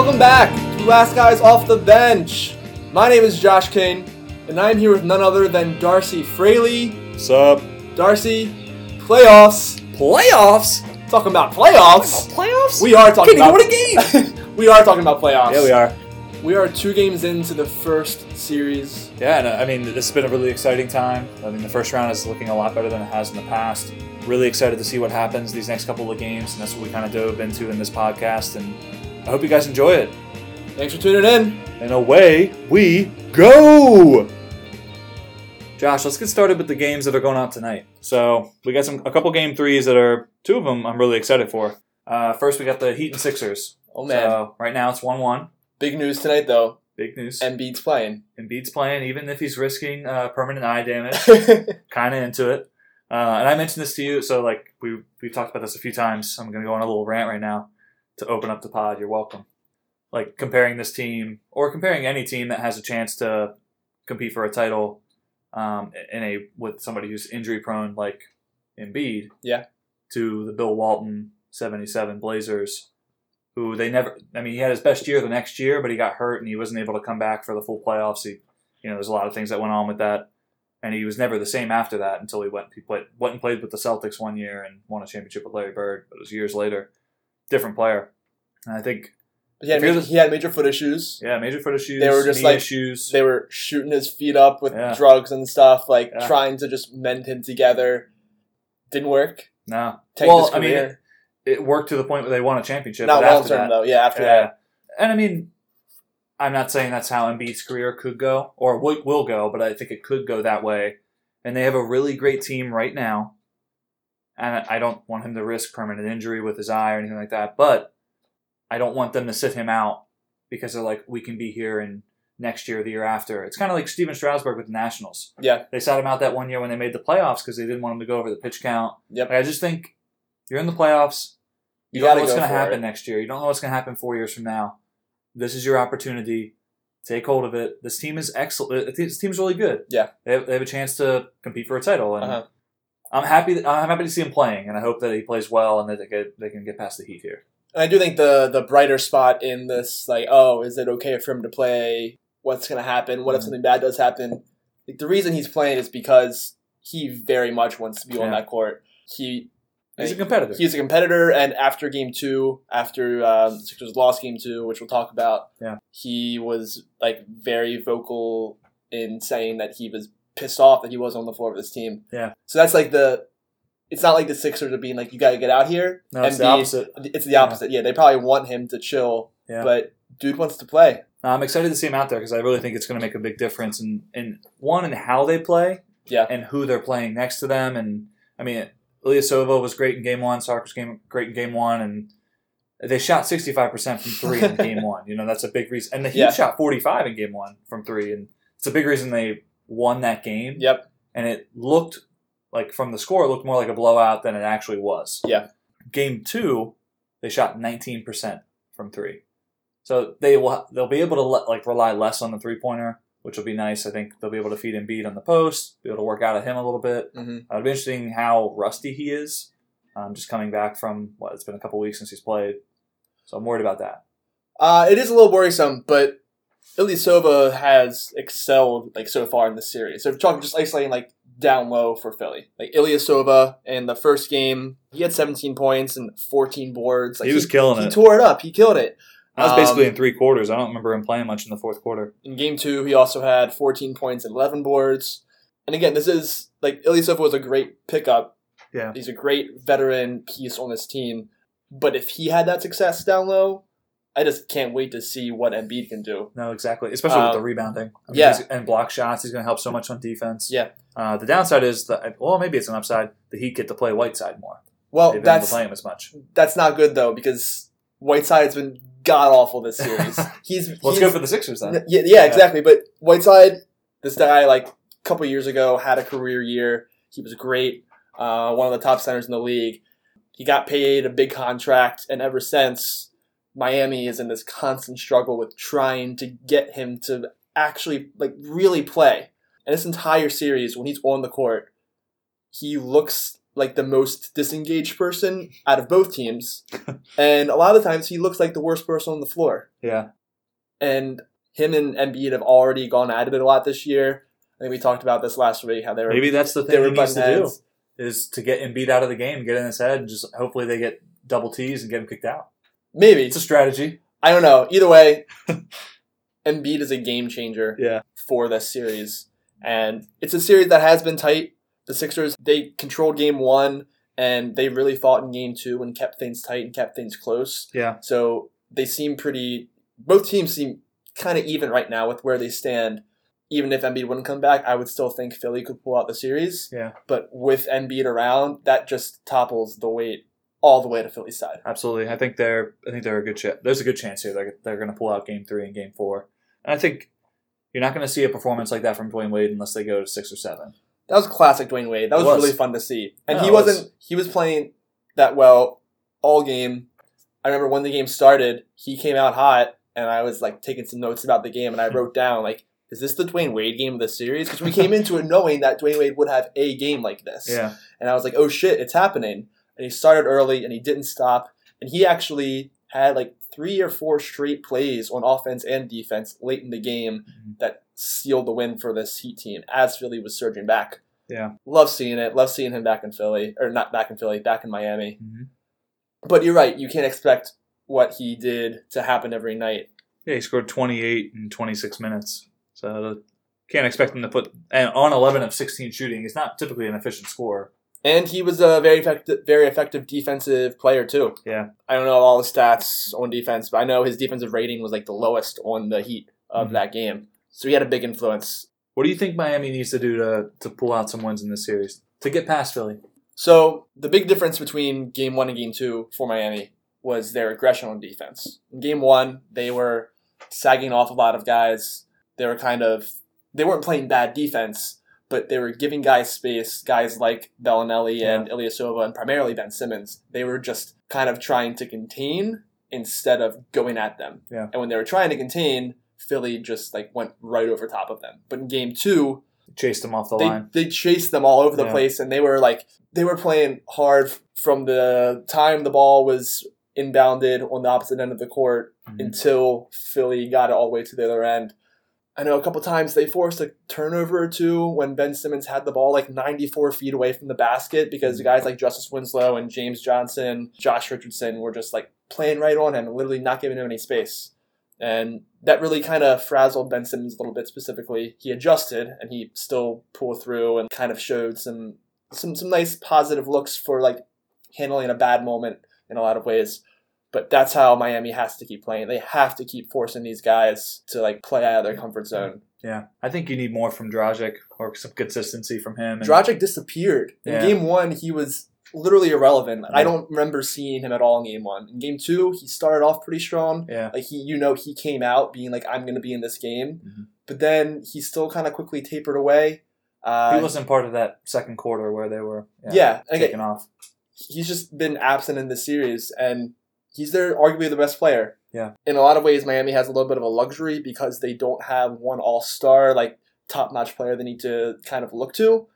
Hello and welcome back to Last Guys Off the Bench. My name is Josh Kane, and I'm here with none other than Darcy Fraley. What's up? Darcy, playoffs. Playoffs? Talking about playoffs. Playoffs? We are talking Can't about even win a game. we are talking about playoffs. yeah, we are. We are two games into the first series. Yeah, and uh, I mean, this has been a really exciting time. I mean, the first round is looking a lot better than it has in the past. Really excited to see what happens these next couple of games, and that's what we kind of dove into in this podcast. And I hope you guys enjoy it. Thanks for tuning in. And away we go. Josh, let's get started with the games that are going on tonight. So we got some a couple game threes that are two of them I'm really excited for. Uh, first, we got the Heat and Sixers. Oh man, So right now it's one one. big news tonight though. Big news. Embiid's playing. Embiid's playing, even if he's risking uh, permanent eye damage. kind of into it. Uh, and I mentioned this to you, so like we we've talked about this a few times. I'm gonna go on a little rant right now to open up the pod. You're welcome. Like comparing this team or comparing any team that has a chance to compete for a title um, in a with somebody who's injury prone like Embiid. Yeah. To the Bill Walton 77 Blazers, who they never. I mean, he had his best year the next year, but he got hurt and he wasn't able to come back for the full playoffs. He, you know, there's a lot of things that went on with that and he was never the same after that until he went he played went and played with the Celtics one year and won a championship with Larry Bird. But it was years later, different player. And I think he, had major, he had major foot issues. yeah, major foot issues. They were just like- issues. They were shooting his feet up with Yeah. drugs and stuff, like Yeah. trying to just mend him together. Didn't work. no, Tanked well, I mean, it, it worked to the point where they won a championship. Not long term though. Yeah, after yeah. that. And I mean, I'm not saying that's how Embiid's career could go or will, will go, but I think it could go that way. And they have a really great team right now. And I don't want him to risk permanent injury with his eye or anything like that, but I don't want them to sit him out because they're like, we can be here in next year, the year after. It's kind of like Stephen Strasburg with the Nationals. Yeah. They sat him out that one year when they made the playoffs because they didn't want him to go over the pitch count. Yep. Like, I just think you're in the playoffs. You, You don't know what's going to happen it. next year. You don't know what's going to happen four years from now. This is your opportunity. Take hold of it. This team is excellent. This team's really good. Yeah. they have, they have a chance to compete for a title, and Uh-huh. I'm happy. That, I'm happy to see him playing, and I hope that he plays well and that they get, they can get past the Heat here. And I do think the the brighter spot in this, like, oh, is it okay for him to play? What's going to happen? What if Mhm. something bad does happen? Like, the reason he's playing is because he very much wants to be on that court. He He's a competitor. He's a competitor, and after game two, after um, Sixers lost game two, which we'll talk about, Yeah. he was like very vocal in saying that he was pissed off that he was on the floor of this team. Yeah. So that's like the. It's not like the Sixers are being like, you got to get out here. no, it's the opposite. It's the opposite. Yeah, they probably want him to chill, Yeah. but dude wants to play. I'm excited to see him out there because I really think it's going to make a big difference in, in one in how they play, Yeah. and who they're playing next to them. And I mean, Ilyasova was great in game one. Sarkis game great in game one, and they shot 65 percent from three in game one. You know that's a big reason. And the Heat Yeah. shot 45 in game one from three, and it's a big reason they won that game. Yep. And it looked like from the score, it looked more like a blowout than it actually was. Yeah. Game two, they shot 19 percent from three. So they will they'll be able to let, like rely less on the three pointer, which will be nice. I think they'll be able to feed Embiid on the post, be able to work out of him a little bit. Mm-hmm. Uh, it'll be interesting how rusty he is, um, just coming back from what it's been a couple weeks since he's played. So I'm worried about that. Uh, it is a little worrisome, but Ilyasova has excelled like so far in the series. So if talking just isolating like down low for Philly, like Ilyasova in the first game, he had 17 points and 14 boards. Like he was killing he it. He tore it up. He killed it. That was Um, basically in three quarters. I don't remember him playing much in the fourth quarter. In game two, he also had 14 points and 11 boards. And again, this is like Ilyasova was a great pickup. Yeah. He's a great veteran piece on this team. But if he had that success down low, I just can't wait to see what Embiid can do. No, exactly. Especially with Um, the rebounding. I mean, yeah. and block shots. He's going to help so much on defense. Yeah. Uh, the downside is that, well, maybe it's an upside. The Heat get to play Whiteside more. Well, They've been able to that's play him as much. that's not good though because Whiteside's been god awful this series. He's Well, he's- good for the Sixers then. yeah, yeah, exactly. But Whiteside, this guy like a couple years ago had a career year. He was great, uh, one of the top centers in the league. He got paid a big contract, and ever since, Miami is in this constant struggle with trying to get him to actually like really play. And this entire series, when he's on the court, he looks like the most disengaged person out of both teams, and a lot of the times he looks like the worst person on the floor. Yeah. And him and Embiid have already gone at it a lot this year. I think we talked about this last week how they were Maybe that's the they thing were he needs to butting do is to get Embiid out of the game, get in his head, and just hopefully they get double T's and get him kicked out. Maybe It's a strategy. I don't know. Either way, Embiid is a game changer Yeah. for this series, and it's a series that has been tight. The Sixers they controlled game one, and they really fought in game two and kept things tight and kept things close. Yeah. So they seem pretty. Both teams seem kind of even right now with where they stand. Even if Embiid wouldn't come back, I would still think Philly could pull out the series. Yeah. But with Embiid around, that just topples the weight all the way to Philly's side. Absolutely. I think they're I think they're a good chance. There's a good chance here they're, they're going to pull out game three and game four. And I think you're not going to see a performance like that from Dwyane Wade unless they go to six or seven. That was classic Dwyane Wade. That was, was. really fun to see. And No, he it was. wasn't he was playing that well all game. I remember when the game started, he came out hot and I was like taking some notes about the game and I wrote down like is this the Dwyane Wade game of the series? Because we came into it knowing that Dwyane Wade would have a game like this. Yeah. And I was like, oh shit, it's happening. And he started early and he didn't stop. And he actually had like three or four straight plays on offense and defense late in the game Mhm. that sealed the win for this Heat team as Philly was surging back. Yeah. Love seeing it. Love seeing him back in Philly. Or not back in Philly, back in Miami. Mhm. But you're right. You can't expect what he did to happen every night. Yeah, he scored 28 in 26 minutes. So can't expect him to put and on 11 of 16 shooting. He's not typically an efficient scorer. And he was a very effective, very effective defensive player too. Yeah. I don't know all the stats on defense, but I know his defensive rating was like the lowest on the Heat of Mhm. that game. So he had a big influence. What do you think Miami needs to do to to pull out some wins in this series to get past Philly? So the big difference between game one and game two for Miami was their aggression on defense. In game one, they were sagging off a lot of guys. They were kind of they weren't playing bad defense, but they were giving guys space. Guys like Belinelli and Ilyasova and primarily Ben Simmons. They were just kind of trying to contain instead of going at them. Yeah. And when they were trying to contain, Philly just like went right over top of them. But in game two, Chased them off the they, line. they chased them all over the Yeah. place and they were like they were playing hard from the time the ball was inbounded on the opposite end of the court Mhm. until Philly got it all the way to the other end. I know a couple times they forced a turnover or two when Ben Simmons had the ball like 94 feet away from the basket because the guys like Justise Winslow and James Johnson, Josh Richardson were just like playing right on him, literally not giving him any space. And that really kind of frazzled Ben Simmons a little bit specifically. He adjusted and he still pulled through and kind of showed some some some nice positive looks for like handling a bad moment in a lot of ways. But that's how Miami has to keep playing. They have to keep forcing these guys to like play out of their comfort zone. Yeah, I think you need more from Dragic or some consistency from him. and- Dragic disappeared. In Yeah. game one, he was literally irrelevant. I don't remember seeing him at all in game one. In game two, he started off pretty strong. yeah, Like he, you know, he came out being like, "I'm going to be in this game," Mhm. but then he still kind of quickly tapered away. Uh, he wasn't part of that second quarter where they were yeah, yeah, okay, off. he's just been absent in this series, and he's their arguably the best player. Yeah. In a lot of ways, Miami has a little bit of a luxury because they don't have one All Star like top notch player they need to kind of look to.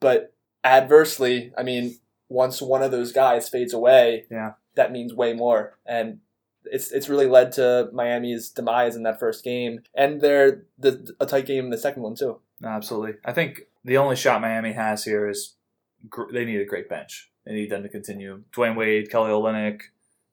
But adversely, I mean, once one of those guys fades away, Yeah. that means way more, and it's it's really led to Miami's demise in that first game, and they're the a tight game in the second one too. Absolutely. I think the only shot Miami has here is gr- they need a great bench. They need them to continue. Dwyane Wade, Kelly Olynyk.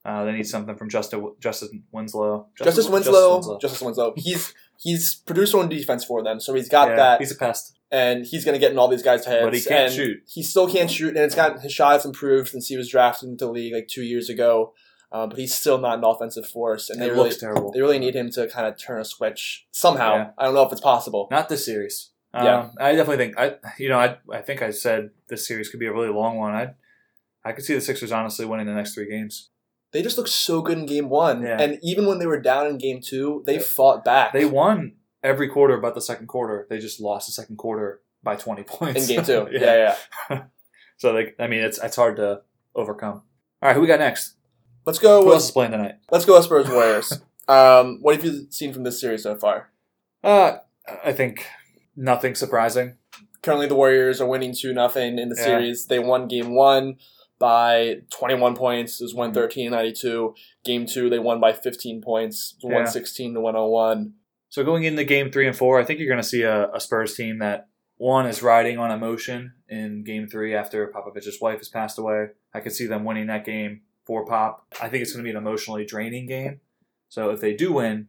Uh, they need something from Justin Justin Winslow. Justise Winslow, Justise Winslow, he's he's produced on defense for them, so he's got Yeah, that. He's a pest. and he's going to get in all these guys' heads. But he can't and shoot. He still can't shoot, and it's got his shots improved since he was drafted into the league like two years ago. Um, but he's still not an offensive force, and It they really terrible. they really need him to kind of turn a switch somehow. Yeah. I don't know if it's possible. Not this series. Um, Yeah. I definitely think I you know I I think I said this series could be a really long one. I I could see the Sixers honestly winning the next three games. They just looked so good in game one, Yeah. and even when they were down in game two, they fought back. They won every quarter but the second quarter. They just lost the second quarter by twenty points in game two. yeah, yeah. So like I mean it's it's hard to overcome. All right, who we got next? Let's go. Who With, else is playing tonight? let's go Spurs Warriors. um, what have you seen from this series so far? Uh, I think nothing surprising. currently the Warriors are winning two nothing in the Yeah. series. They won game one by 21 points. It was Mm-hmm. 113 92. Game two, they won by 15 points. Yeah. 116 to 101. So going into game three and four, I think you're going to see a, a Spurs team that one is riding on emotion in game three after Popovich's wife has passed away. I could see them winning that game for Pop. I think it's going to be an emotionally draining game. So if they do win,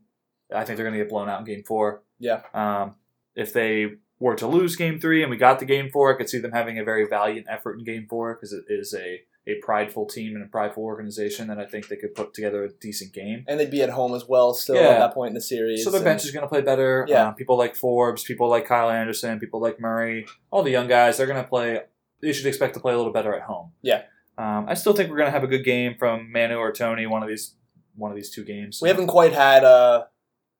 I think they're going to get blown out in game four. Yeah. Um, if they were to lose game three and we got the game four, I could see them having a very valiant effort in game four because it is a, a prideful team and a prideful organization that I think they could put together a decent game. And they'd be at home as well still Yeah. at that point in the series. So And- bench is going to play better. Yeah. Um, people like Forbes, people like Kyle Anderson, people like Murray, all the young guys, they're going to play. They should expect to play a little better at home. Yeah. Um, I still think we're going to have a good game from Manu or Tony. One of these, one of these two games. We haven't quite had a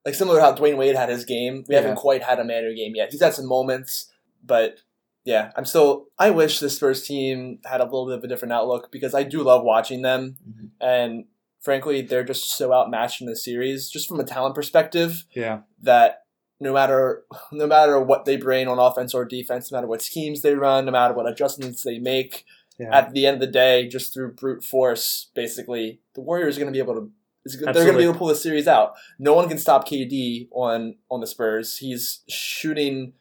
like similar to how Dwyane Wade had his game. We Yeah. haven't quite had a Manu game yet. He's had some moments, but yeah, I'm still. I wish this first team had a little bit of a different outlook because I do love watching them, Mhm. and frankly, they're just so outmatched in the series, just from a talent perspective. Yeah. That no matter no matter what they bring on offense or defense, no matter what schemes they run, no matter what adjustments they make, Yeah. at the end of the day, just through brute force, basically, the Warriors are going to be able to. Is They're going to be able to pull the series out. No one can stop KD on on the Spurs. He's shooting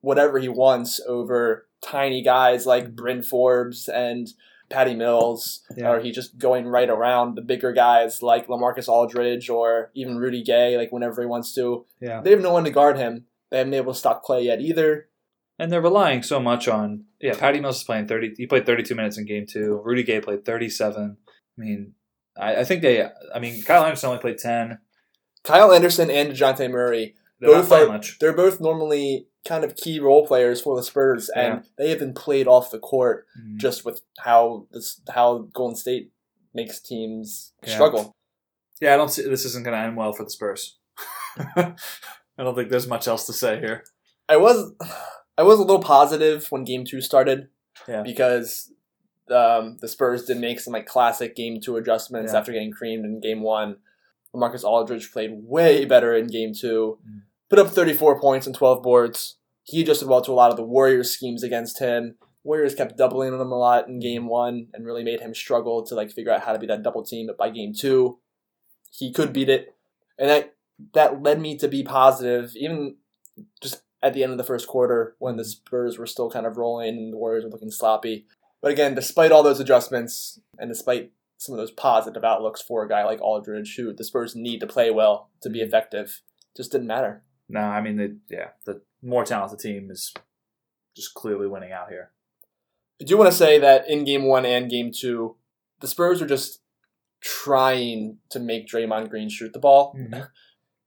whatever he wants over tiny guys like Bryn Forbes and Patty Mills, Yeah. or he just going right around the bigger guys like Lamarcus Aldridge or even Rudy Gay, like whenever he wants to. Yeah. They have no one to guard him. They haven't been able to stop Klay yet either. And they're relying so much on yeah. Patty Mills is playing thirty. He played thirty-two minutes in game two. Rudy Gay played thirty-seven. I mean, I, I think they. I mean, Kyle Anderson only played ten. Kyle Anderson and DeJounte Murray They're Both are- much. they're both normally kind of key role players for the Spurs, and they have been played off the court Mhm. just with how this how Golden State makes teams Yeah. struggle. Yeah, I don't see this isn't going to end well for the Spurs. I don't think there's much else to say here. I was I was a little positive when Game Two started, Yeah. because um, the Spurs did make some like classic Game Two adjustments Yeah. after getting creamed in Game One. Marcus Aldridge played way better in Game Two, Mm. put up 34 points and 12 boards. He adjusted well to a lot of the Warriors' schemes against him. Warriors kept doubling on him a lot in Game One and really made him struggle to like figure out how to be that double team. But by Game Two, he could beat it, and that that led me to be positive, even just at the end of the first quarter when the Spurs were still kind of rolling and the Warriors were looking sloppy. But again, despite all those adjustments and despite some of those positive outlooks for a guy like Aldridge, who the Spurs need to play well to be mm-hmm. effective, just didn't matter. No, I mean, the, yeah, the more talented team is just clearly winning out here. I do want to say that in game one and game two, the Spurs are just trying to make Draymond Green shoot the ball. Mm-hmm.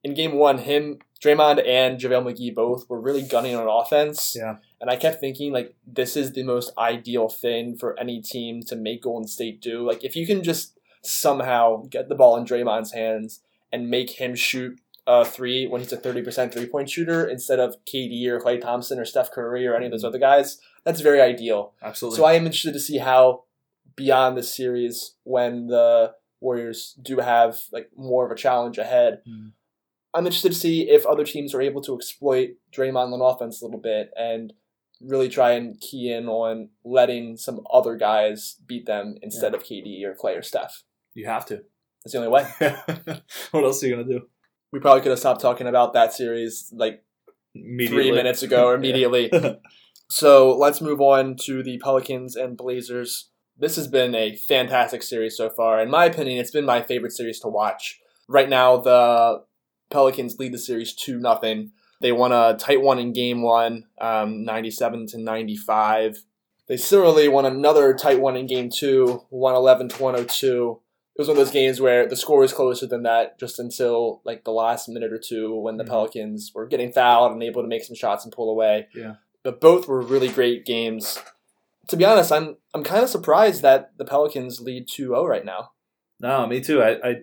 In game one, him, Draymond, and JaVale McGee both were really gunning on offense. Yeah. And I kept thinking, like, this is the most ideal thing for any team to make Golden State do. Like, if you can just somehow get the ball in Draymond's hands and make him shoot a three when he's a 30% three point shooter instead of KD or Klay Thompson or Steph Curry or any of those other guys, that's very ideal. Absolutely. So I am interested to see how beyond this series, when the Warriors do have like more of a challenge ahead, Mhm. I'm interested to see if other teams are able to exploit Draymond on offense a little bit and really try and key in on letting some other guys beat them instead of KD or Klay or Steph. you have to. That's the only way. what else are you going to do? We probably could have stopped talking about that series like three minutes ago or immediately. So let's move on to the Pelicans and Blazers. This has been a fantastic series so far. In my opinion, it's been my favorite series to watch. Right now, the Pelicans lead the series 2 nothing. They won a tight one in game one, um, 97 to 95. They similarly won another tight one in game two, 111 to 102. It was one of those games where the score was closer than that just until like the last minute or two when the Mhm. Pelicans were getting fouled and able to make some shots and pull away. Yeah. But both were really great games. To be honest, I'm I'm kind of surprised that the Pelicans lead 2-0 right now. No, me too. I, I,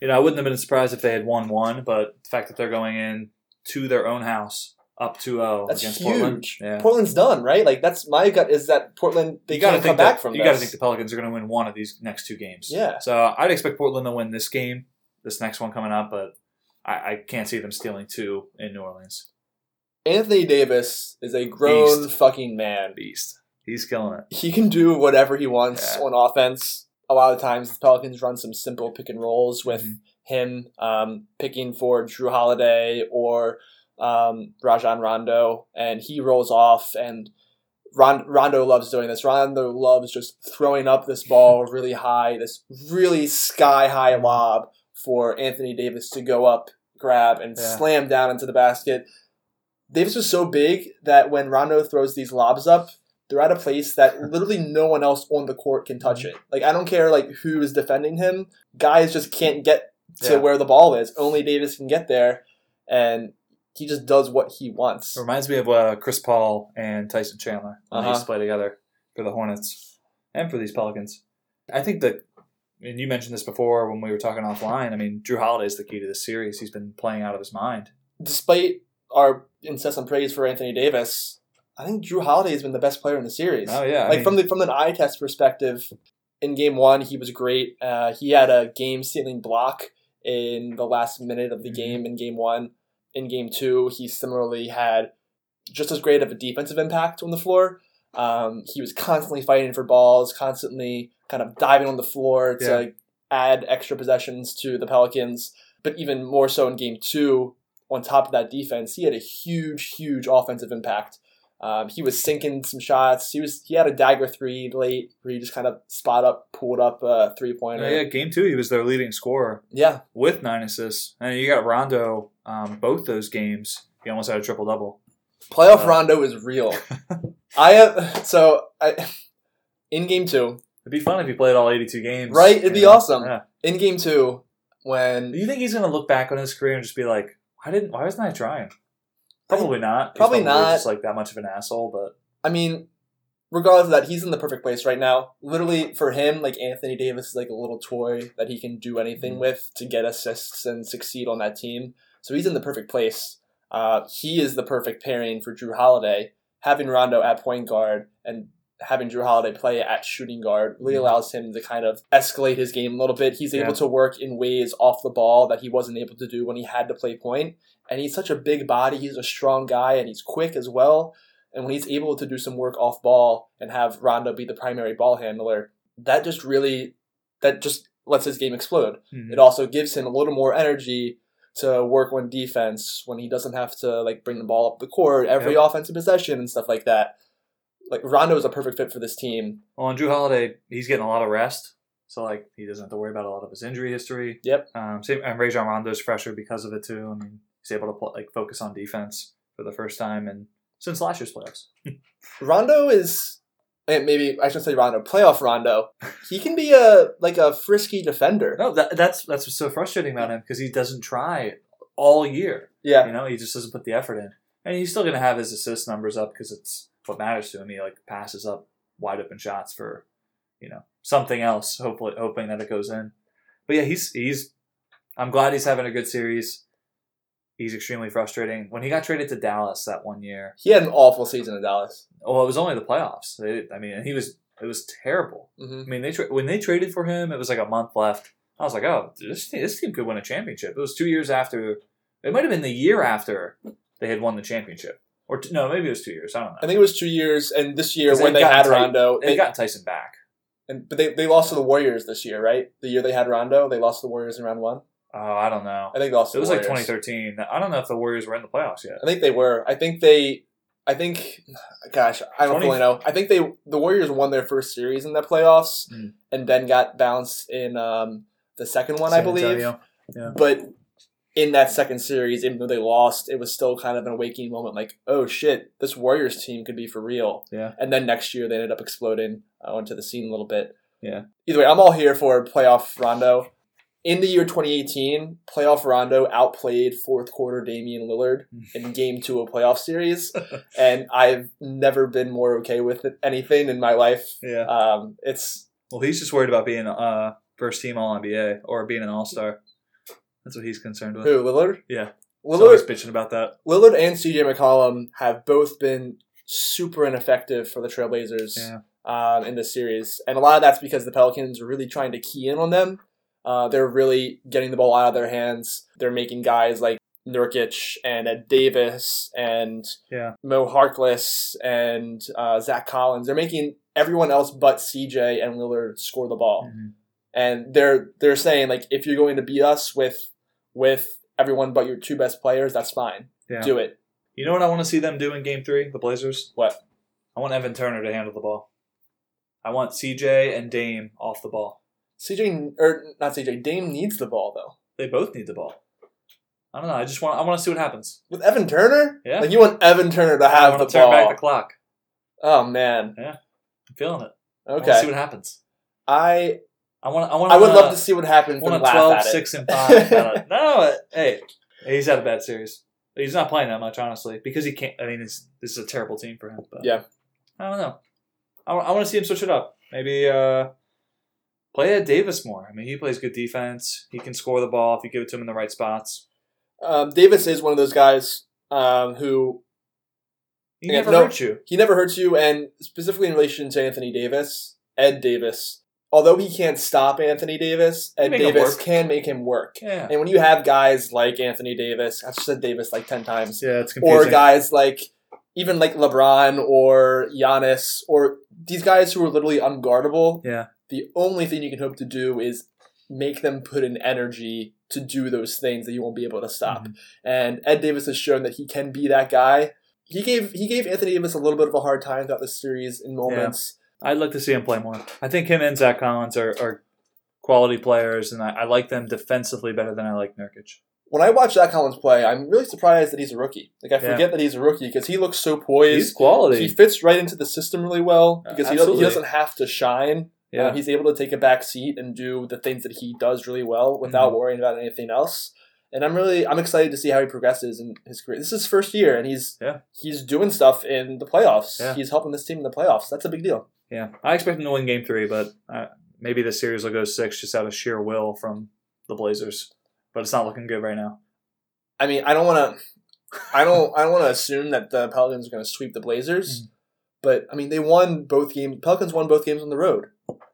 you know, I wouldn't have been surprised if they had won one, but the fact that they're going in to their own house up 2-0 That's against huge. Portland. Yeah. Portland's done, right? Like that's my gut is that Portland they can't think come back from You got to think the Pelicans are going to win one of these next two games. Yeah. So I'd expect Portland to win this game, this next one coming up, but I, I can't see them stealing two in New Orleans. Anthony Davis is a grown Beast. fucking man. Beast. He's killing it. He can do whatever he wants Yeah. on offense. A lot of times, the Pelicans run some simple pick and rolls with Mhm. him um, picking for Jrue Holiday or um, Rajon Rondo, and he rolls off. And Ron- Rondo loves doing this. Rondo loves just throwing up this ball really high, this really sky high lob for Anthony Davis to go up, grab, and Yeah. slam down into the basket. Davis was so big that when Rondo throws these lobs up, they're at a place that literally no one else on the court can touch it. Like I don't care like who is defending him, guys just can't get to Yeah. where the ball is. Only Davis can get there, and he just does what he wants. It reminds me of uh, Chris Paul and Tyson Chandler when they used Uh-huh. to play together for the Hornets and for these Pelicans. I think that, and you mentioned this before when we were talking offline. I mean, Jrue Holiday is the key to this series. He's been playing out of his mind. Despite our incessant praise for Anthony Davis, I think Jrue Holiday has been the best player in the series. Oh yeah, I like mean, from the from an eye test perspective, in game one he was great. Uh, he had a game stealing block in the last minute of the Mhm. game in game one. In game two, he similarly had just as great of a defensive impact on the floor. Um, he was constantly fighting for balls, constantly kind of diving on the floor to Yeah. add extra possessions to the Pelicans. But even more so in game two, on top of that defense, he had a huge, huge offensive impact. Um, he was sinking some shots. He was he had a dagger three late where he just kind of spot up, pulled up a three pointer. yeah, game two he was their leading scorer yeah, with nine assists, and you got Rondo. Um, both those games, he almost had a triple double. playoff Uh, Rondo is real. I have so I in game two, It'd be fun if he played all eighty-two games. Right? It'd be know? awesome. Yeah. in game two when Do you think he's gonna look back on his career and just be like, "Why didn't? Why wasn't I trying?" Probably not. Probably not. Just like that much of an asshole, but I mean, regardless of that, he's in the perfect place right now. Literally for him, like Anthony Davis is like a little toy that he can do anything Mhm. with to get assists and succeed on that team. So he's in the perfect place. Uh, he is the perfect pairing for Jrue Holiday. Having Rondo at point guard and having Jrue Holiday play at shooting guard really allows him to kind of escalate his game a little bit. He's able Yeah. to work in ways off the ball that he wasn't able to do when he had to play point. And he's such a big body. He's a strong guy and he's quick as well. And when he's able to do some work off ball and have Rondo be the primary ball handler, that just really that just lets his game explode. Mhm. It also gives him a little more energy to work on defense when he doesn't have to like bring the ball up the court every Yep. offensive possession and stuff like that. Like Rondo is a perfect fit for this team. Well, and Jrue Holiday, he's getting a lot of rest, so like he doesn't have to worry about a lot of his injury history. Yep. Um, same, and Rajon Rondo's fresher because of it too. I mean, he's able to pl- like focus on defense for the first time and since last year's playoffs. Rondo is eh, maybe I shouldn't say Rondo, playoff Rondo. He can be a like a frisky defender. No, that, that's that's what's so frustrating about him because he doesn't try all year. Yeah. You know, he just doesn't put the effort in, and he's still going to have his assist numbers up because it's what matters to him. He like passes up wide open shots for, you know, something else. Hopefully, hoping that it goes in. But yeah, he's he's. I'm glad he's having a good series. He's extremely frustrating. When he got traded to Dallas that one year, He had an awful season in Dallas. well, it was only the playoffs. They, I mean, he was it was terrible. hmm I mean, they tra- when they traded for him, it was like a month left. I was like, oh, this team, this team could win a championship. It was two years after. It might have been the year after they had won the championship, or t- no, maybe it was two years. I don't know. I think it was two years, and this year when they've had Rondo, They they, got Tyson back. and, but they, they lost to the Warriors this year, right? The year they had Rondo, they lost to the Warriors in round one. Oh, I don't know. I think they lost. To It was like 2013. I don't know if the Warriors were in the playoffs yet. I think they were. I think they. I think, gosh, I don't 20 really know. I think they the Warriors won their first series in the playoffs, Mm. and then got bounced in um, the second one, I believe. Antonio. But in that second series, even though they lost, it was still kind of an awakening moment. Like, oh shit, this Warriors team could be for real. Yeah. And then next year, they ended up exploding uh, onto the scene a little bit. Yeah. Either way, I'm all here for playoff Rondo. In the year 2018, playoff Rondo outplayed fourth quarter Damian Lillard in game two of playoff series. and I've never been more okay with it, anything in my life. Yeah. Um, it's Well, he's just worried about being uh first team All NBA or being an All Star. That's what he's concerned with. who, Lillard? Yeah. Always bitching about that. Lillard and CJ McCollum have both been super ineffective for the Trailblazers Yeah. um, in this series. And a lot of that's because the Pelicans are really trying to key in on them. Uh, they're really getting the ball out of their hands. They're making guys like Nurkic and Ed Davis and Yeah. Mo Harkless and uh, Zach Collins. They're making everyone else but CJ and Lillard score the ball, Mhm. and they're they're saying like if you're going to beat us with with everyone but your two best players, that's fine. Yeah. Do it. You know what I want to see them do in Game Three, the Blazers? What? I want Evan Turner to handle the ball. I want CJ and Dame off the ball. CJ or er, not CJ Dame needs the ball though. They both need the ball. I don't know. I just want. I want to see what happens. With Evan Turner, Yeah. like you want Evan Turner to I have want the to turn ball. back the clock. oh man. Yeah, I'm feeling it. I to see what happens. I I want. I want. I would love to see what happens. I want and a 12, at it. 6, and five. No, hey, he's had a bad series. He's not playing that much, honestly, because he can't. I mean, it's, this is a terrible team for him. But Yeah. I don't know. I, want to see him switch it up. Maybe uh, play Ed Davis more. I mean, he plays good defense. He can score the ball if you give it to him in the right spots. Um, Davis is one of those guys um, who He never no- hurt you. he never hurts you, and specifically in relation to Anthony Davis, Ed Davis. Although he can't stop Anthony Davis, Ed Davis can make him work. Yeah. And when you have guys like Anthony Davis, I've said Davis like ten times, Yeah, it's or guys like even like LeBron or Giannis, or these guys who are literally unguardable. Yeah. The only thing you can hope to do is make them put in energy to do those things that you won't be able to stop. Mhm. And Ed Davis has shown that he can be that guy. He gave he gave Anthony Davis a little bit of a hard time throughout the series in moments. I'd like to see him play more. I think him and Zach Collins are, are quality players, and I, I like them defensively better than I like Nurkic. When I watch Zach Collins play, I'm really surprised that he's a rookie. Like I Yeah. forget that he's a rookie because he looks so poised. He's quality. He fits right into the system really well Uh, because he, doesn't, he doesn't have to shine. yeah. Uh, he's able to take a back seat and do the things that he does really well without Mhm. worrying about anything else. And I'm really I'm excited to see how he progresses in his career. This is his first year, and he's Yeah. he's doing stuff in the playoffs. Yeah. He's helping this team in the playoffs. That's a big deal. Yeah, I expect him to win Game Three, but uh, maybe the series will go six just out of sheer will from the Blazers. But it's not looking good right now. I mean, I don't want to, I don't, I don't want to assume that the Pelicans are going to sweep the Blazers, Mhm. but I mean, they won both games. Pelicans won both games on the road.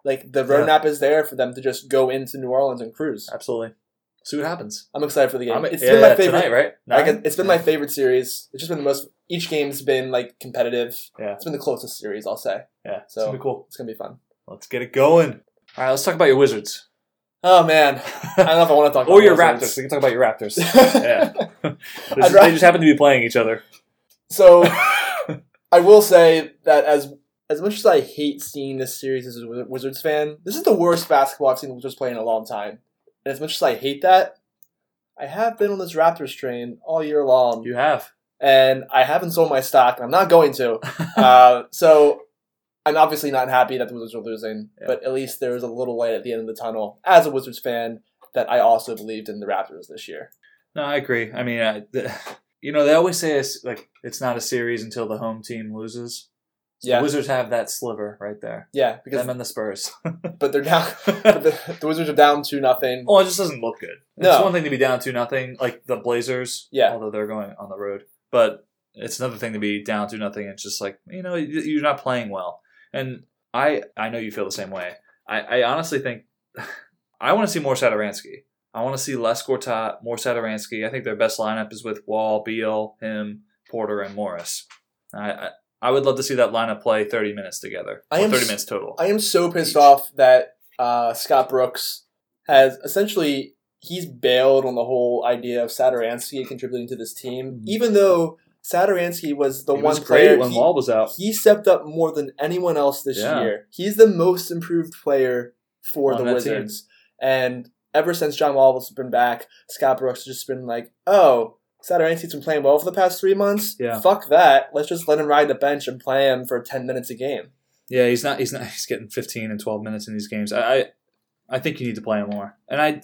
Like the roadmap is there for them to just go into New Orleans and cruise. Absolutely. See what happens. I'm excited for the game. I'm- It's yeah, been my favorite. tonight, right? Like, it's been my favorite series. It's just been the most. Each game's been like competitive. Yeah. It's been the closest series, I'll say. yeah. So it's gonna be cool. It's gonna be fun. Let's get it going. All right, let's talk about your Wizards Oh man, I don't know if I want to talk. or about your Wizards. Raptors. We can talk about your Raptors. yeah, This I'd ra- they just happen to be playing each other. So I will say that as as much as I hate seeing this series as a Wizards fan, this is the worst basketball I've seen the Wizards play in a long time. And as much as I hate that, I have been on this Raptors train all year long, you have. and I haven't sold my stock, I'm not going to. Uh, so I'm obviously not happy that the Wizards are losing, Yeah. but at least there is a little light at the end of the tunnel as a Wizards fan that I also believed in the Raptors this year. No, I agree. I mean, I, the, you know, they always say it's like it's not a series until the home team loses. So Yeah. The Wizards have that sliver right there. Yeah, because Them and the Spurs. but they're down. but the, the Wizards are down two nothing. Well, it just doesn't look good. No. It's one thing to be down to nothing, like the Blazers. Yeah. Although they're going on the road, but it's another thing to be down to nothing. It's just like you know you- you're not playing well, and I I know you feel the same way. I, I honestly think I want to see more Satoransky. I want to see less Gortat, more Satoransky. I think their best lineup is with Wall, Beal, him, Porter, and Morris. I, I I would love to see that lineup play 30 minutes together. I Or am 30 s- minutes total. I am so pissed Each. off that uh, Scott Brooks has essentially he's bailed on the whole idea of Satoransky contributing to this team, Mhm. even though Satoransky was the He one was great player when he, Wall was out. he stepped up more than anyone else this Yeah. year. He's the most improved player for On the that Wizards, and ever since John Wall has been back, Scott Brooks has just been like, oh. Satoransky's been playing well for the past three months. Yeah. Fuck that. Let's just let him ride the bench and play him for ten minutes a game. Yeah, he's not. He's not. He's getting 15 and 12 minutes in these games. I, I, I think you need to play him more. And I,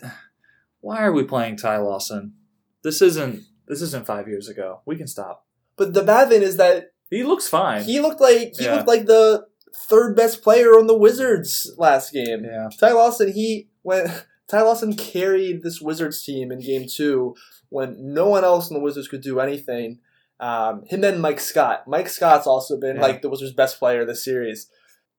why are we playing Ty Lawson? This isn't. This isn't five years ago. We can stop. But the bad thing is that He looks fine. He looked like he Yeah. looked like the third best player on the Wizards last game. yeah, Ty Lawson, he went. Ty Lawson carried this Wizards team in Game Two when no one else in the Wizards could do anything. Um, him and Mike Scott. Mike Scott's also been Yeah. like the Wizards' best player this series.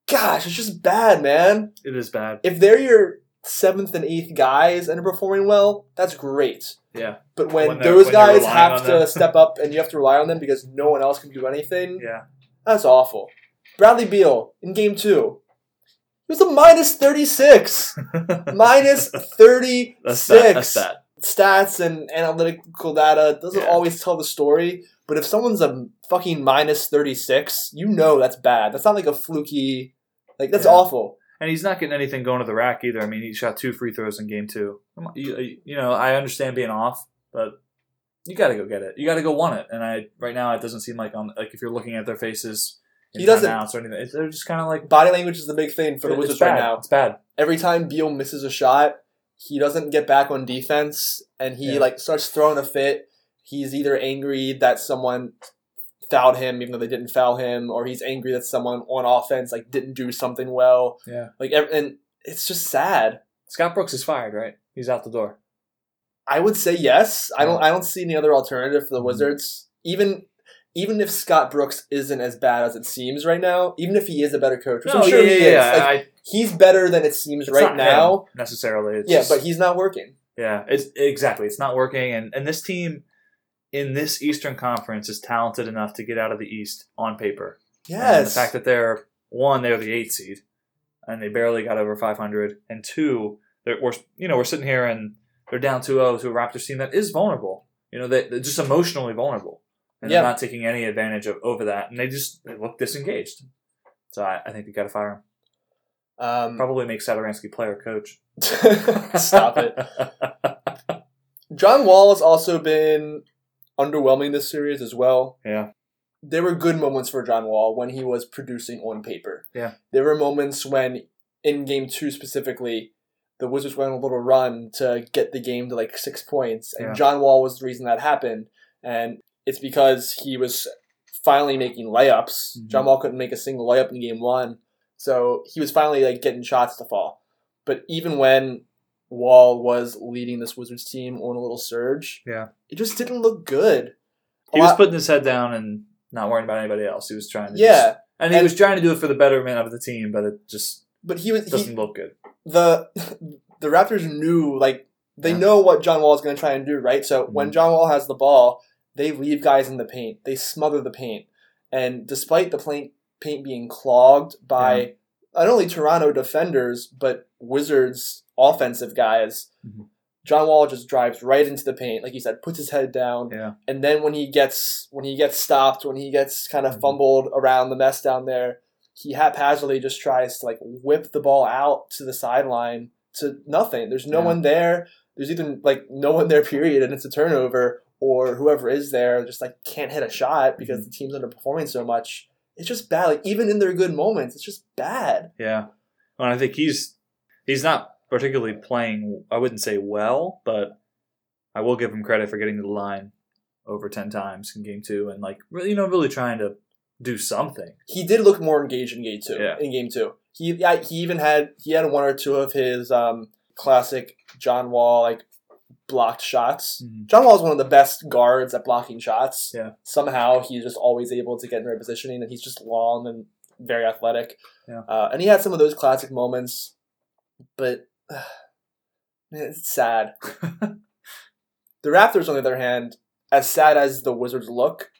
Gosh, it's just bad, man. it is bad. If they're your seventh and eighth guys and are performing well, that's great. Yeah. But when, When those when guys have to step up and you have to rely on them because no one else can do anything, Yeah. that's awful. Bradley Beal in game two. Was a minus 36. minus 36. That's bad. That's bad. Stats and analytical data doesn't Yeah. always tell the story, but if someone's a fucking minus 36, you know that's bad. That's not like a fluky, like, that's Yeah. awful. And he's not getting anything going to the rack either. I mean, he shot two free throws in game two. You, uh, you know, I understand being off, but you got to go get it. You got to go want it. And I right now it doesn't seem like on like if you're looking at their faces, He doesn't- timeouts or anything. It's, they're just kind of like Body language is the big thing for the Wizards right now. It's bad. Every time Beal misses a shot, he doesn't get back on defense and he Yeah. like starts throwing a fit. He's either angry that someone fouled him even though they didn't foul him or he's angry that someone on offense like didn't do something well. Yeah. Like and it's just sad. Scott Brooks is fired, right? He's out the door. I would say yes. I don't. I don't see any other alternative for the Mhm. Wizards. Even even if Scott Brooks isn't as bad as it seems right now, even if he is a better coach, which I'm oh, sure he is, like, I, he's better than it seems right now. necessarily. It's Yeah, just- but he's not working. Yeah, it's exactly. It's not working, and and this team in this Eastern Conference is talented enough to get out of the East on paper. And the fact that they're one, they're the eighth seed, and they barely got over 500, and two, they're we're you know we're sitting here and they're down 2-0 to a Raptors team that is vulnerable. You know, they, they're just emotionally vulnerable, and Yeah. they're not taking any advantage of over that, and they just they look disengaged. So I, I think you got to fire him. um, Probably make Satoransky player coach. stop it. John Wall has also been underwhelming this series as well. yeah, there were good moments for John Wall when he was producing on paper. Yeah. There were moments when, in game two specifically, the Wizards went on a little run to get the game to like six points, and Yeah. John Wall was the reason that happened. And it's because he was finally making layups. Mhm. John Wall couldn't make a single layup in game one, so he was finally like getting shots to fall. But even when Wall was leading this Wizards team on a little surge, Yeah. it just didn't look good. A he was putting his head down and not worrying about anybody else. He was trying to just- yeah, and he And- was trying to do it for the betterment of the team, but it just but he was, doesn't look good. the the Raptors knew like they Yeah. know what John Wall is going to try and do, right? So when Mhm. John Wall has the ball, they leave guys in the paint. They smother the paint, and despite the paint paint being clogged by not only Toronto defenders but Wizards offensive guys, Mhm. John Wall just drives right into the paint, like you said, puts his head down, Yeah. and then when he gets when he gets stopped, when he gets kind of Mhm. fumbled around the mess down there, he haphazardly just tries to like whip the ball out to the sideline to nothing. There's no Yeah. one there. There's even like no one there, period, and it's a turnover, or whoever is there just like can't hit a shot because Mhm. the team's underperforming so much. It's just bad. Like even in their good moments, it's just bad. Yeah, and I think he's he's not particularly playing. I wouldn't say well, but I will give him credit for getting to the line over ten times in game two, and like really, you know, really trying to do something. He did look more engaged in game two. Yeah. In game two, he yeah, he even had he had one or two of his um, classic John Wall like blocked shots. Mhm. John Wall is one of the best guards at blocking shots. Yeah. Somehow he's just always able to get in the right positioning, and he's just long and very athletic. Yeah. Uh, and he had some of those classic moments, but man, it's sad. the Raptors, on the other hand, as sad as the Wizards look,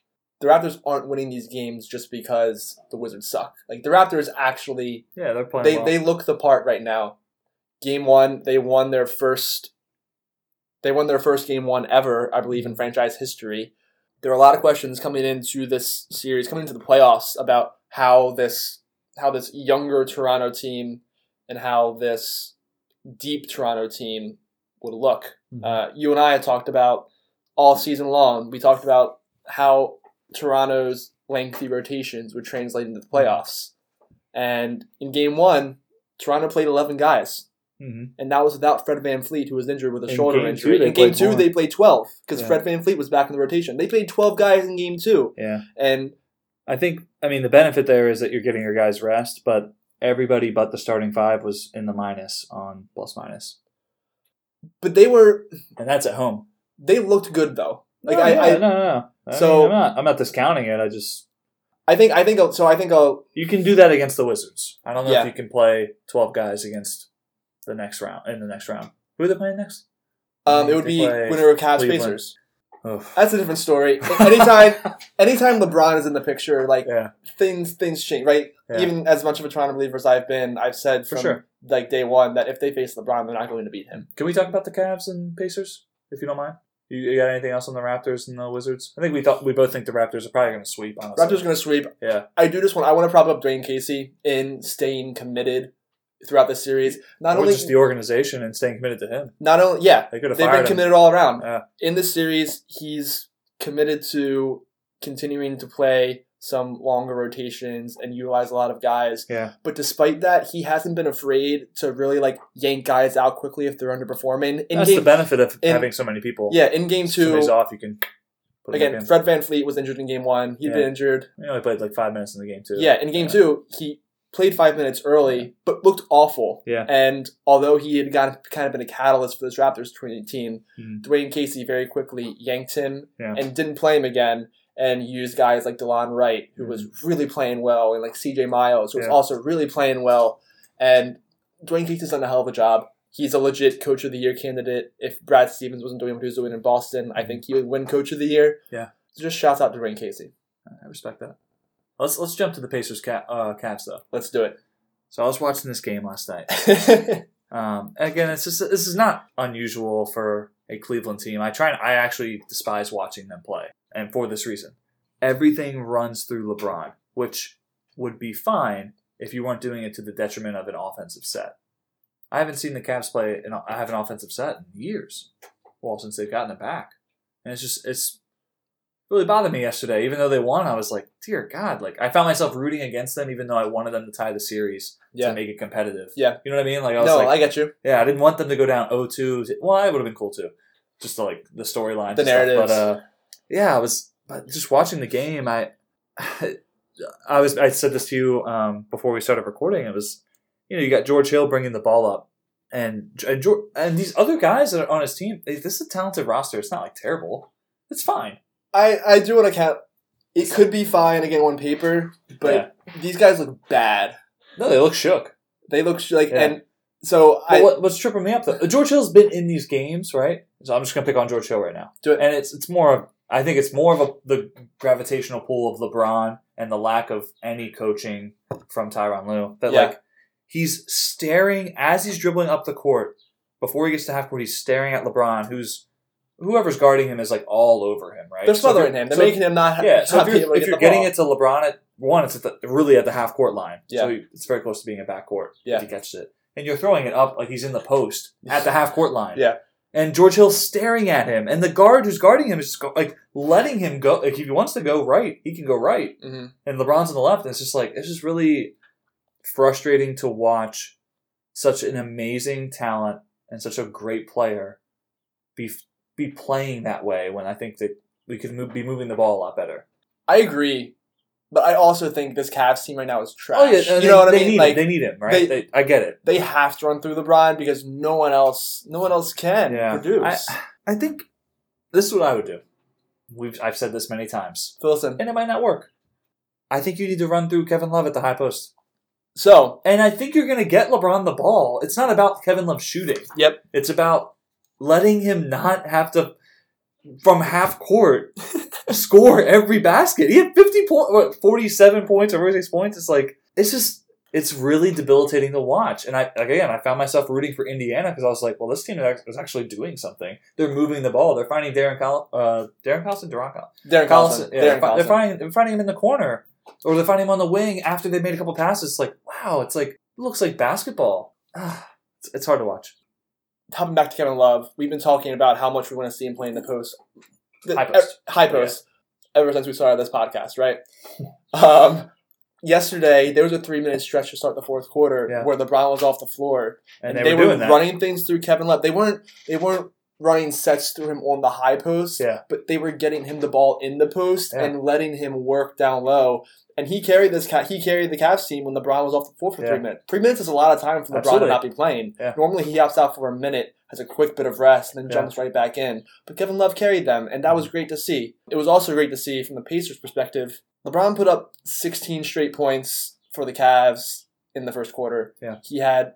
the Raptors aren't winning these games just because the Wizards suck. Like the Raptors actually Yeah, they're playing. they well. they look the part right now. Game one, they won their first. They won their first game one ever, I believe, in franchise history. There are a lot of questions coming into this series, coming into the playoffs, about how this how this younger Toronto team and how this deep Toronto team would look. Mhm. Uh, you and I talked about all season long. We talked about how Toronto's lengthy rotations would translate into the playoffs. And in game one, Toronto played 11 guys. Mhm. And that was without Fred VanVleet, who was injured with a In shoulder injury. two, in game two, more. they played 12 because Yeah. Fred VanVleet was back in the rotation. They played 12 guys in game two. Yeah, And I think. I mean, the benefit there is that you're giving your guys rest, but everybody but the starting five was in the minus on plus minus, but they were and that's at home. they looked good though. Like no, I, yeah, I, no, no, no. I So- mean, I'm not. I'm not discounting it. I just I think I think so. I think I'll you can do that against the Wizards. I don't know Yeah. if you can play twelve guys against the next round. In the next round, who are they playing next? Um, it would be winner of Cavs Cleveland. Pacers. Oh, That's a different story. Anytime, anytime LeBron is in the picture, like yeah, things things change, right? Yeah. Even as much of a Toronto believer as I've been, I've said For from sure. like day one that if they face LeBron, they're not going to beat him. Can we talk about the Cavs and Pacers, if you don't mind? You, you got anything else on the Raptors and the Wizards? I think we thought we both think the Raptors are probably going to sweep. Honestly, Raptors going to sweep. Yeah, I do just want I want to prop up Dwane Casey in staying committed throughout the series. Not or only just the organization and staying committed to him. not only yeah, They could have they've been him. committed all around. Yeah. In this series, he's committed to continuing to play some longer rotations and utilize a lot of guys. Yeah, But despite that, he hasn't been afraid to really like yank guys out quickly if they're underperforming. In that's game, the benefit of in- having so many people. yeah, in game two, somebody's off, you can again. Fred VanVleet was injured in game one. He'd Yeah. been injured. He only played like five minutes in the game too. Yeah, in game Yeah. two, he played five minutes early, but looked awful. Yeah. And although he had got kind of been a catalyst for this Raptors 2018, Mhm. Dwane Casey very quickly yanked him Yeah. and didn't play him again. And used guys like DeLon Wright, who was really playing well, and like CJ Miles, who was Mm-hmm. Also really playing well. And Dwane Casey's done a hell of a job. He's a legit Coach of the Year candidate. If Brad Stevens wasn't doing what he was doing in Boston, I think he would win Coach of the Year. Yeah. So Just shouts out to Dwane Casey. I respect that. Let's let's jump to the Pacers ca- uh, Cavs though. Let's do it. So I was watching this game last night. Um, again, it's just this is not unusual for a Cleveland team. I try and I actually despise watching them play, and for this reason, everything runs through LeBron, which would be fine if you weren't doing it to the detriment of an offensive set. I haven't seen the Cavs play. An, I have an offensive set in years. Well, since they've gotten it back, and it's just it's really bothered me yesterday. Even though they won, I was like, dear God, like I found myself rooting against them, even though I wanted them to tie the series Yeah. to make it competitive. Yeah. you know what I mean? Like I was No, like, I get you. yeah, I didn't want them to go down 0-2. Well, I would have been cool too, just to, like the storyline, The narratives. But uh, yeah, I was. But just watching the game, I, I was. I said this to you um, before we started recording. It was, you know, you got George Hill bringing the ball up, and and, George, and these other guys that are on his team. This is a talented roster. It's not like terrible. It's fine. I, I do want to count. It could be fine again on paper, but Yeah. these guys look bad. No, they look shook. They look sh- like, Yeah. and so But I what, what's tripping me up though? George Hill's been in these games, right? So I'm just gonna pick on George Hill right now. Do it. And it's it's more of I think it's more of a the gravitational pull of LeBron and the lack of any coaching from Tyronn Lue. That Yeah. like he's staring as he's dribbling up the court before he gets to half court. He's staring at LeBron, who's whoever's guarding him is like all over him, right? they're smothering you're- him. They're so- making him not. Yeah, so not if you're, if you're getting ball. it to LeBron at one, it's at the, really at the half court line. Yeah. So it's very close to being a back court Yeah. if he catches it. And you're throwing it up like he's in the post at the half court line. Yeah. And George Hill's staring at him, and the guard who's guarding him is go, like letting him go. Like if he wants to go right, he can go right. Mhm. And LeBron's on the left, and it's just like it's just really frustrating to watch such an amazing talent and such a great player be be playing that way when I think that we could move, be moving the ball a lot better. I agree, but I also think this Cavs team right now is trash. Oh yeah, you they, know what I mean? Need Like him. They need him, right? they- They, I get it. they have to run through LeBron because no one else, no one else can Yeah. produce. I think this is what I would do. We've I've said this many times, listen, and it might not work. I think you need to run through Kevin Love at the high post, so and I think you're going to get LeBron the ball. It's not about Kevin Love shooting. Yep. It's about letting him not have to from half court score every basket. He had 50 point, what, 47 points or 46 points. It's like it's just it's really debilitating to watch. And I again, I found myself rooting for Indiana because I was like, well, this team is actually doing something. They're moving the ball. They're finding Darren Coll- uh, Darren Collison, Darren Coll- Darren Collison. Collison, Yeah, Darren they're, they're finding they're finding him in the corner, or they're finding him on the wing after they made a couple passes. It's like wow, it's like it looks like basketball. It's, it's hard to watch. Hopping back to Kevin Love, we've been talking about how much we want to see him play in the post, the, High post. e- high post, ever since we started this podcast, right? um, yesterday there was a three minute stretch to start the fourth quarter Yeah. where LeBron was off the floor, And, and, they, they, were were doing that. running things through Kevin Love. They weren't they weren't running sets through him on the high post, Yeah. but they were getting him the ball in the post Yeah. and letting him work down low. And he carried this ca- he carried the Cavs team when LeBron was off the floor for Yeah. three minutes. Three minutes is a lot of time for LeBron Absolutely. to not be playing. Yeah. Normally he hops out for a minute, has a quick bit of rest, and then jumps right back in. But Kevin Love carried them, and that was mm-hmm. great to see. It was also great to see from the Pacers' perspective. LeBron put up 16 straight points for the Cavs in the first quarter. Yeah. He had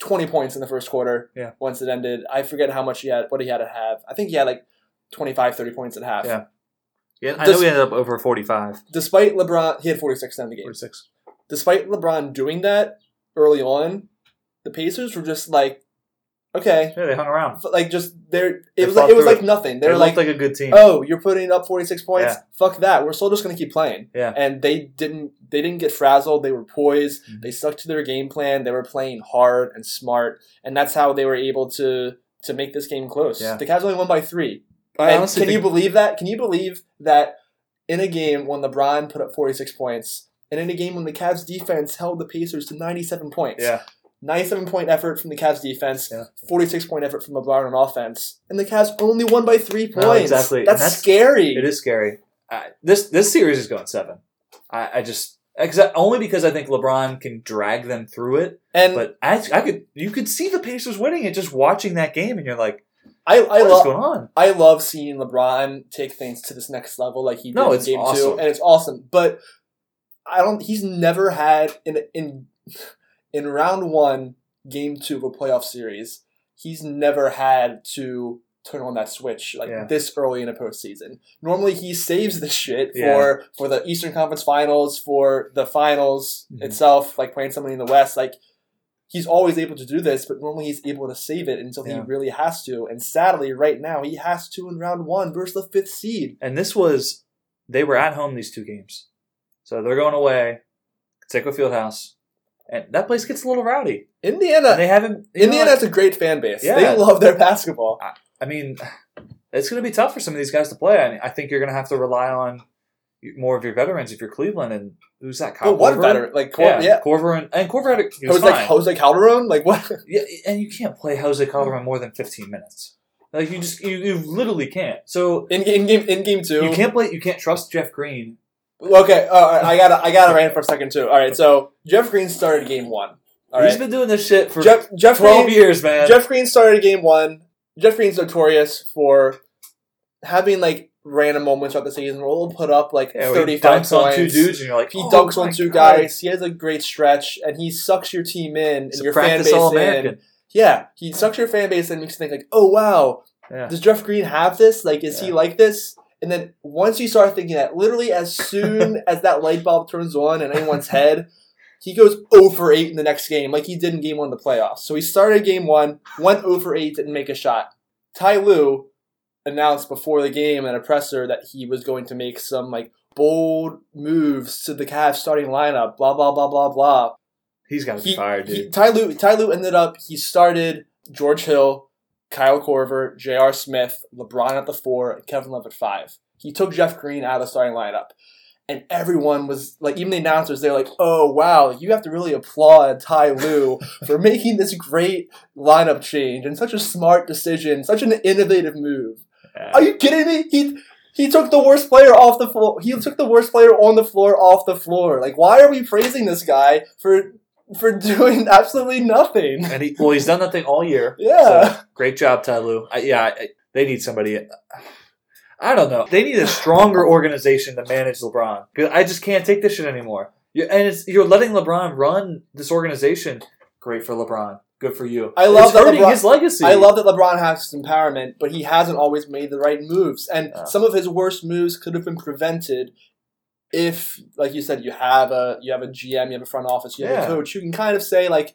twenty points in the first quarter. Yeah. Once it ended, I forget how much he had. What he had to have. I think he had like 25, 30 points at half. Yeah. Yeah, I Does- know we ended up over 45. Despite LeBron, he had forty six in the game. 46. Despite LeBron doing that early on, the Pacers were just like, okay, Yeah, they hung around. like just they're. They It was like it was like it. nothing. They They were like, like a good team. oh, you're putting up 46 points. Yeah. Fuck that. We're still just going to keep playing. Yeah. And they didn't they didn't get frazzled. They were poised. Mhm. They stuck to their game plan. They were playing hard and smart, and that's how they were able to to make this game close. Yeah. The Cavs only won by 3. I And honestly can you believe that? Can you believe that in a game when LeBron put up 46 points and in a game when the Cavs defense held the Pacers to 97 points? Yeah. 97 point effort from the Cavs defense, Yeah. 46 point effort from LeBron on offense, and the Cavs only won by three No, points. exactly. That's, that's- scary. It is scary. I, this this series is going seven. I, I just exa- only because I think LeBron can drag them through it. And But I, I could you could see the Pacers winning it just watching that game, and you're like, I, I love going on? I love seeing LeBron take things to this next level like he did No, in game two, awesome. and it's awesome. But I don't. He's never had in in in round one, game two of a playoff series. He's never had to turn on that switch like Yeah. this early in a postseason. Normally, he saves the shit Yeah. for for the Eastern Conference Finals, for the finals Mhm. itself, like playing somebody in the West, like. He's always able to do this, but normally he's able to save it until he really has to. And sadly, right now, he has to in round one versus the fifth seed. And this was they were at home these two games, so they're going away, Seco Fieldhouse, and that place gets a little rowdy. Indiana, And they haven't. Indiana has a great fan base. Yeah. They love their basketball. I mean, it's going to be tough for some of these guys to play. I, mean, I think you're going to have to rely on more of your veterans if you're Cleveland. And who's that? Kyle But one Korver? better, like Cor- yeah, yeah, Korver and, and Korver had a, he was Jose, fine. Jose Calderon, like what? Yeah, and you can't play Jose Calderon more than 15 minutes. Like you just you, you literally can't. So In, in game in game two, you can't play. You can't trust Jeff Green. Okay, all right, I gotta I gotta rant for a second too. All right, so Jeff Green started game one. All He's right, been doing this shit for Jeff Jeff 12 Green, years, man. Jeff Green started game one. Jeff Green's notorious for having like random moments throughout the season where he'll put up like yeah, where thirty he dunks points. on two dudes, and you're like, He oh dunks on two God. guys. He has a great stretch, and he sucks your team in He's and your fan base in. Yeah, he sucks your fan base and makes you think like, oh wow, Yeah. does Jeff Green have this? Like, is he like this? And then once you start thinking that, literally as soon as that light bulb turns on in anyone's head, he goes 0 for 8 in the next game, like he did in game one of the playoffs. So he started game one, went 0 for 8, didn't make a shot. Ty Lue announced before the game at a presser that he was going to make some like bold moves to the Cavs starting lineup, blah blah blah blah blah. He's got to be He, fired, dude. he, Ty Lue, Ty Lue ended up he started George Hill, Kyle Korver, J.R. Smith, LeBron at the four, and Kevin Love at five. He took Jeff Green out of the starting lineup. And everyone was like, even the announcers, they're like, "Oh wow, you have to really applaud Ty Lue for making this great lineup change and such a smart decision, such an innovative move." Yeah. Are you kidding me? He he took the worst player off the floor. He took the worst player on the floor off the floor. Like, why are we praising this guy for for doing absolutely nothing? and he, well, he's done that thing all year. Yeah. So, great job, Ty Lue. I, yeah, I, they need somebody. I don't know. They need a stronger organization to manage LeBron I just can't take this shit anymore. you and it's you're letting LeBron run this organization. Great for LeBron. Good for you. I love it's that LeBron- his legacy. I love that LeBron has empowerment, but he hasn't always made the right moves. And Yeah. some of his worst moves could have been prevented if, like you said, you have a you have a GM, you have a front office, you have Yeah. a coach who can kind of say like,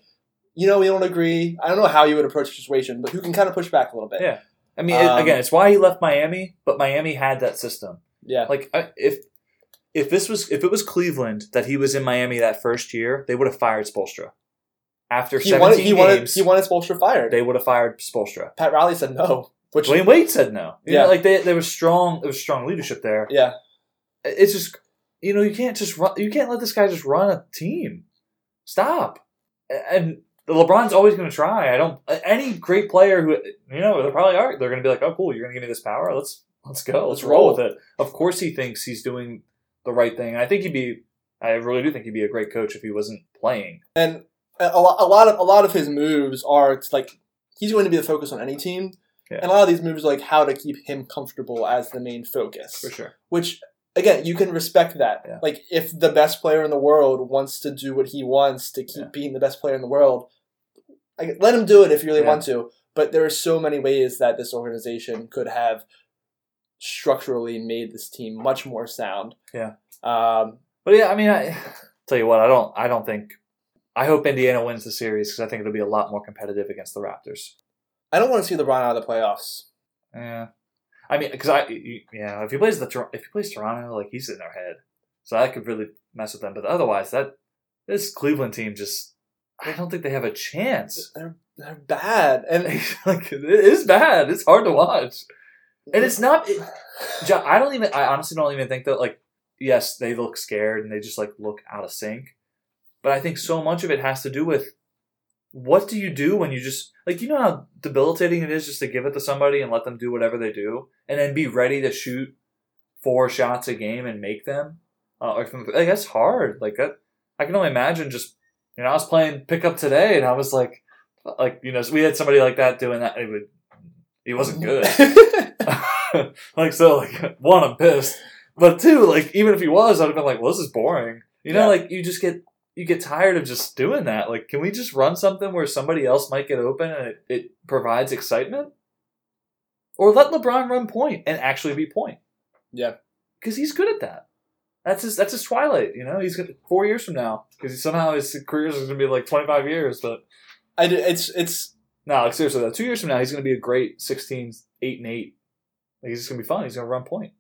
you know, we don't agree. I don't know how you would approach the situation, but who can kind of push back a little bit. Yeah. I mean, it- Um, again, it's why he left Miami, but Miami had that system. Yeah. Like I, if if this was if it was Cleveland that he was in Miami that first year, they would have fired Spoelstra. After He 17 wanted he wanted games, he wanted Spoelstra fired. they would have fired Spoelstra. Pat Riley said no, which Dwyane Wade said no. You Yeah. know, like they, there was strong there was strong leadership there. yeah, It's just you know you can't just run you can't let this guy just run a team. Stop. And LeBron's always going to try. I don't any great player who you know they probably are they're going to be like oh cool you're going to give me this power let's let's go let's, Let's roll roll. with it. Of course he thinks he's doing the right thing. And I think he'd be I really do think he'd be a great coach if he wasn't playing. and a, lot a lot of a lot of his moves are it's like he's going to be the focus on any team, Yeah. and a lot of these moves are like how to keep him comfortable as the main focus. For sure. Which again, you can respect that. Yeah. Like if the best player in the world wants to do what he wants to keep Yeah. being the best player in the world, I, let him do it if you really Yeah. want to. But there are so many ways that this organization could have structurally made this team much more sound. Yeah. Um, But yeah, I mean, I tell you what, I don't, I don't think. I hope Indiana wins the series because I think it'll be a lot more competitive against the Raptors. I don't want to see LeBron out of the playoffs. Yeah, I mean, because I, you, yeah, if he plays the if he plays Toronto, like he's in their head, so that could really mess with them. But otherwise, that this Cleveland team just, I don't think they have a chance. They're they're bad, and like it is bad. It's hard to watch, and it's not. It, Jo- I don't even. I honestly don't even think that. Like, yes, they look scared and they just like look out of sync. But I think so much of it has to do with what do you do when you just like you know how debilitating it is just to give it to somebody and let them do whatever they do and then be ready to shoot four shots a game and make them. Uh, or from, like that's hard. Like that, I can only imagine. Just you know, I was playing pickup today and I was like, like you know, we had somebody like that doing that. It would, he wasn't good. like so, like one, I'm pissed, but two, like even if he was, I'd have been like, well, this is boring. You know, Yeah. like you just get you get tired of just doing that. Like, can we just run something where somebody else might get open and it, it provides excitement? Or let LeBron run point and actually be point. Yeah. because he's good at that. That's his. That's his twilight. You know, he's got four years from now because somehow his career is going to be like twenty five years. But I it's it's no, like seriously, though, two years from now, he's going to be a great 16, 8 and eight. Like he's just going to be fun. He's going to run point.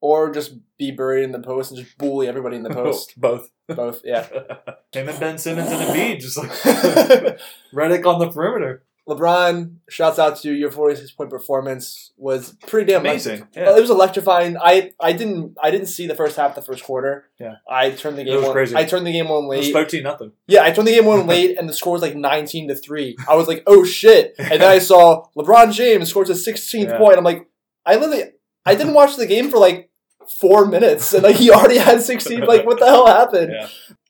or just be buried in the post and just bully everybody in the post. Both. Both, yeah. Him and Ben Simmons and Embiid, just like Redick on the perimeter. LeBron, shouts out to you. Your 46 point performance was pretty damn Amazing. Yeah. It was electrifying. I I didn't I didn't see the first half, the first quarter. Yeah. I turned the game. It was on. crazy. I turned the game on late. It was 13 nothing. yeah, I turned the game on late, and the score was like nineteen to three. I was like, oh shit! And then I saw LeBron James scores his sixteenth Yeah. point. I'm like, I literally I didn't watch the game for like four minutes, and like he already had sixteen. Like, what the hell happened? Yeah.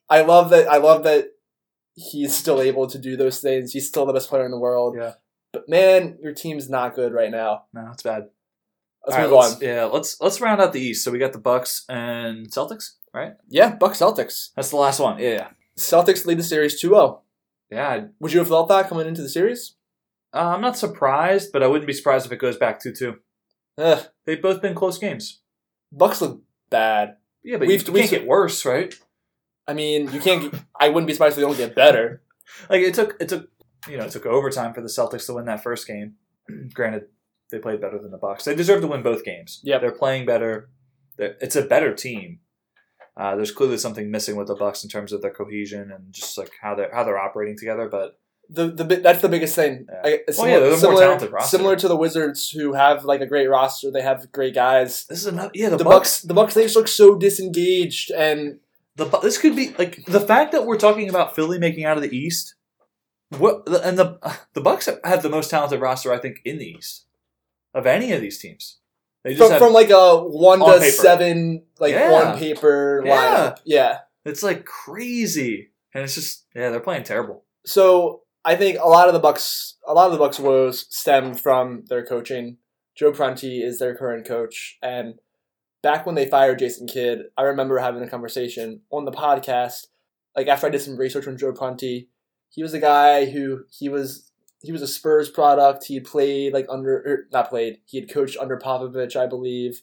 I love that. I love that he's still able to do those things. He's still the best player in the world. Yeah. But man, your team's not good right now. No, it's bad. Let's All right, move on. let's- Yeah, let's let's round out the East. So we got the Bucks and Celtics, right? Yeah, Bucks Celtics. That's the last one. Yeah, yeah. Celtics lead the series 2-0. Yeah, Would you have thought that coming into the series? uh, I'm not surprised, but I wouldn't be surprised if it goes back 2 2. Ugh, They've both been close games. Bucks look bad. Yeah, but We've- you we've- can't get worse, right? I mean, you can't. Get, I wouldn't be surprised if they don't get better. Like it took it took you know it took overtime for the Celtics to win that first game. Granted, they played better than the Bucks. They deserve to win both games. Yeah, they're playing better. They're, it's a better team. Uh, there's clearly something missing with the Bucks in terms of their cohesion and just like how they're how they're operating together. But The the that's the biggest thing. Yeah. I, Oh, similar, yeah, they're the more similar, talented roster. similar to the Wizards, who have like a great roster. They have great guys. this is another yeah the, The, Bucks. Bucks, the Bucks, they just look so disengaged, and The this could be like the fact that we're talking about Philly making out of the East. What and the the Bucks have the most talented roster I think in the East of any of these teams. They just from, from like a one On to paper. seven, like Yeah. one paper Yeah. lineup. Yeah. it's like crazy, and it's just yeah they're playing terrible. So I think a lot of the Bucks, a lot of the Bucks' woes stem from their coaching. Joe Prunty is their current coach, and back when they fired Jason Kidd, I remember having a conversation on the podcast. Like after I did some research on Joe Prunty, he was a guy who he was he was a Spurs product. He played like under er, not played. He had coached under Popovich, I believe,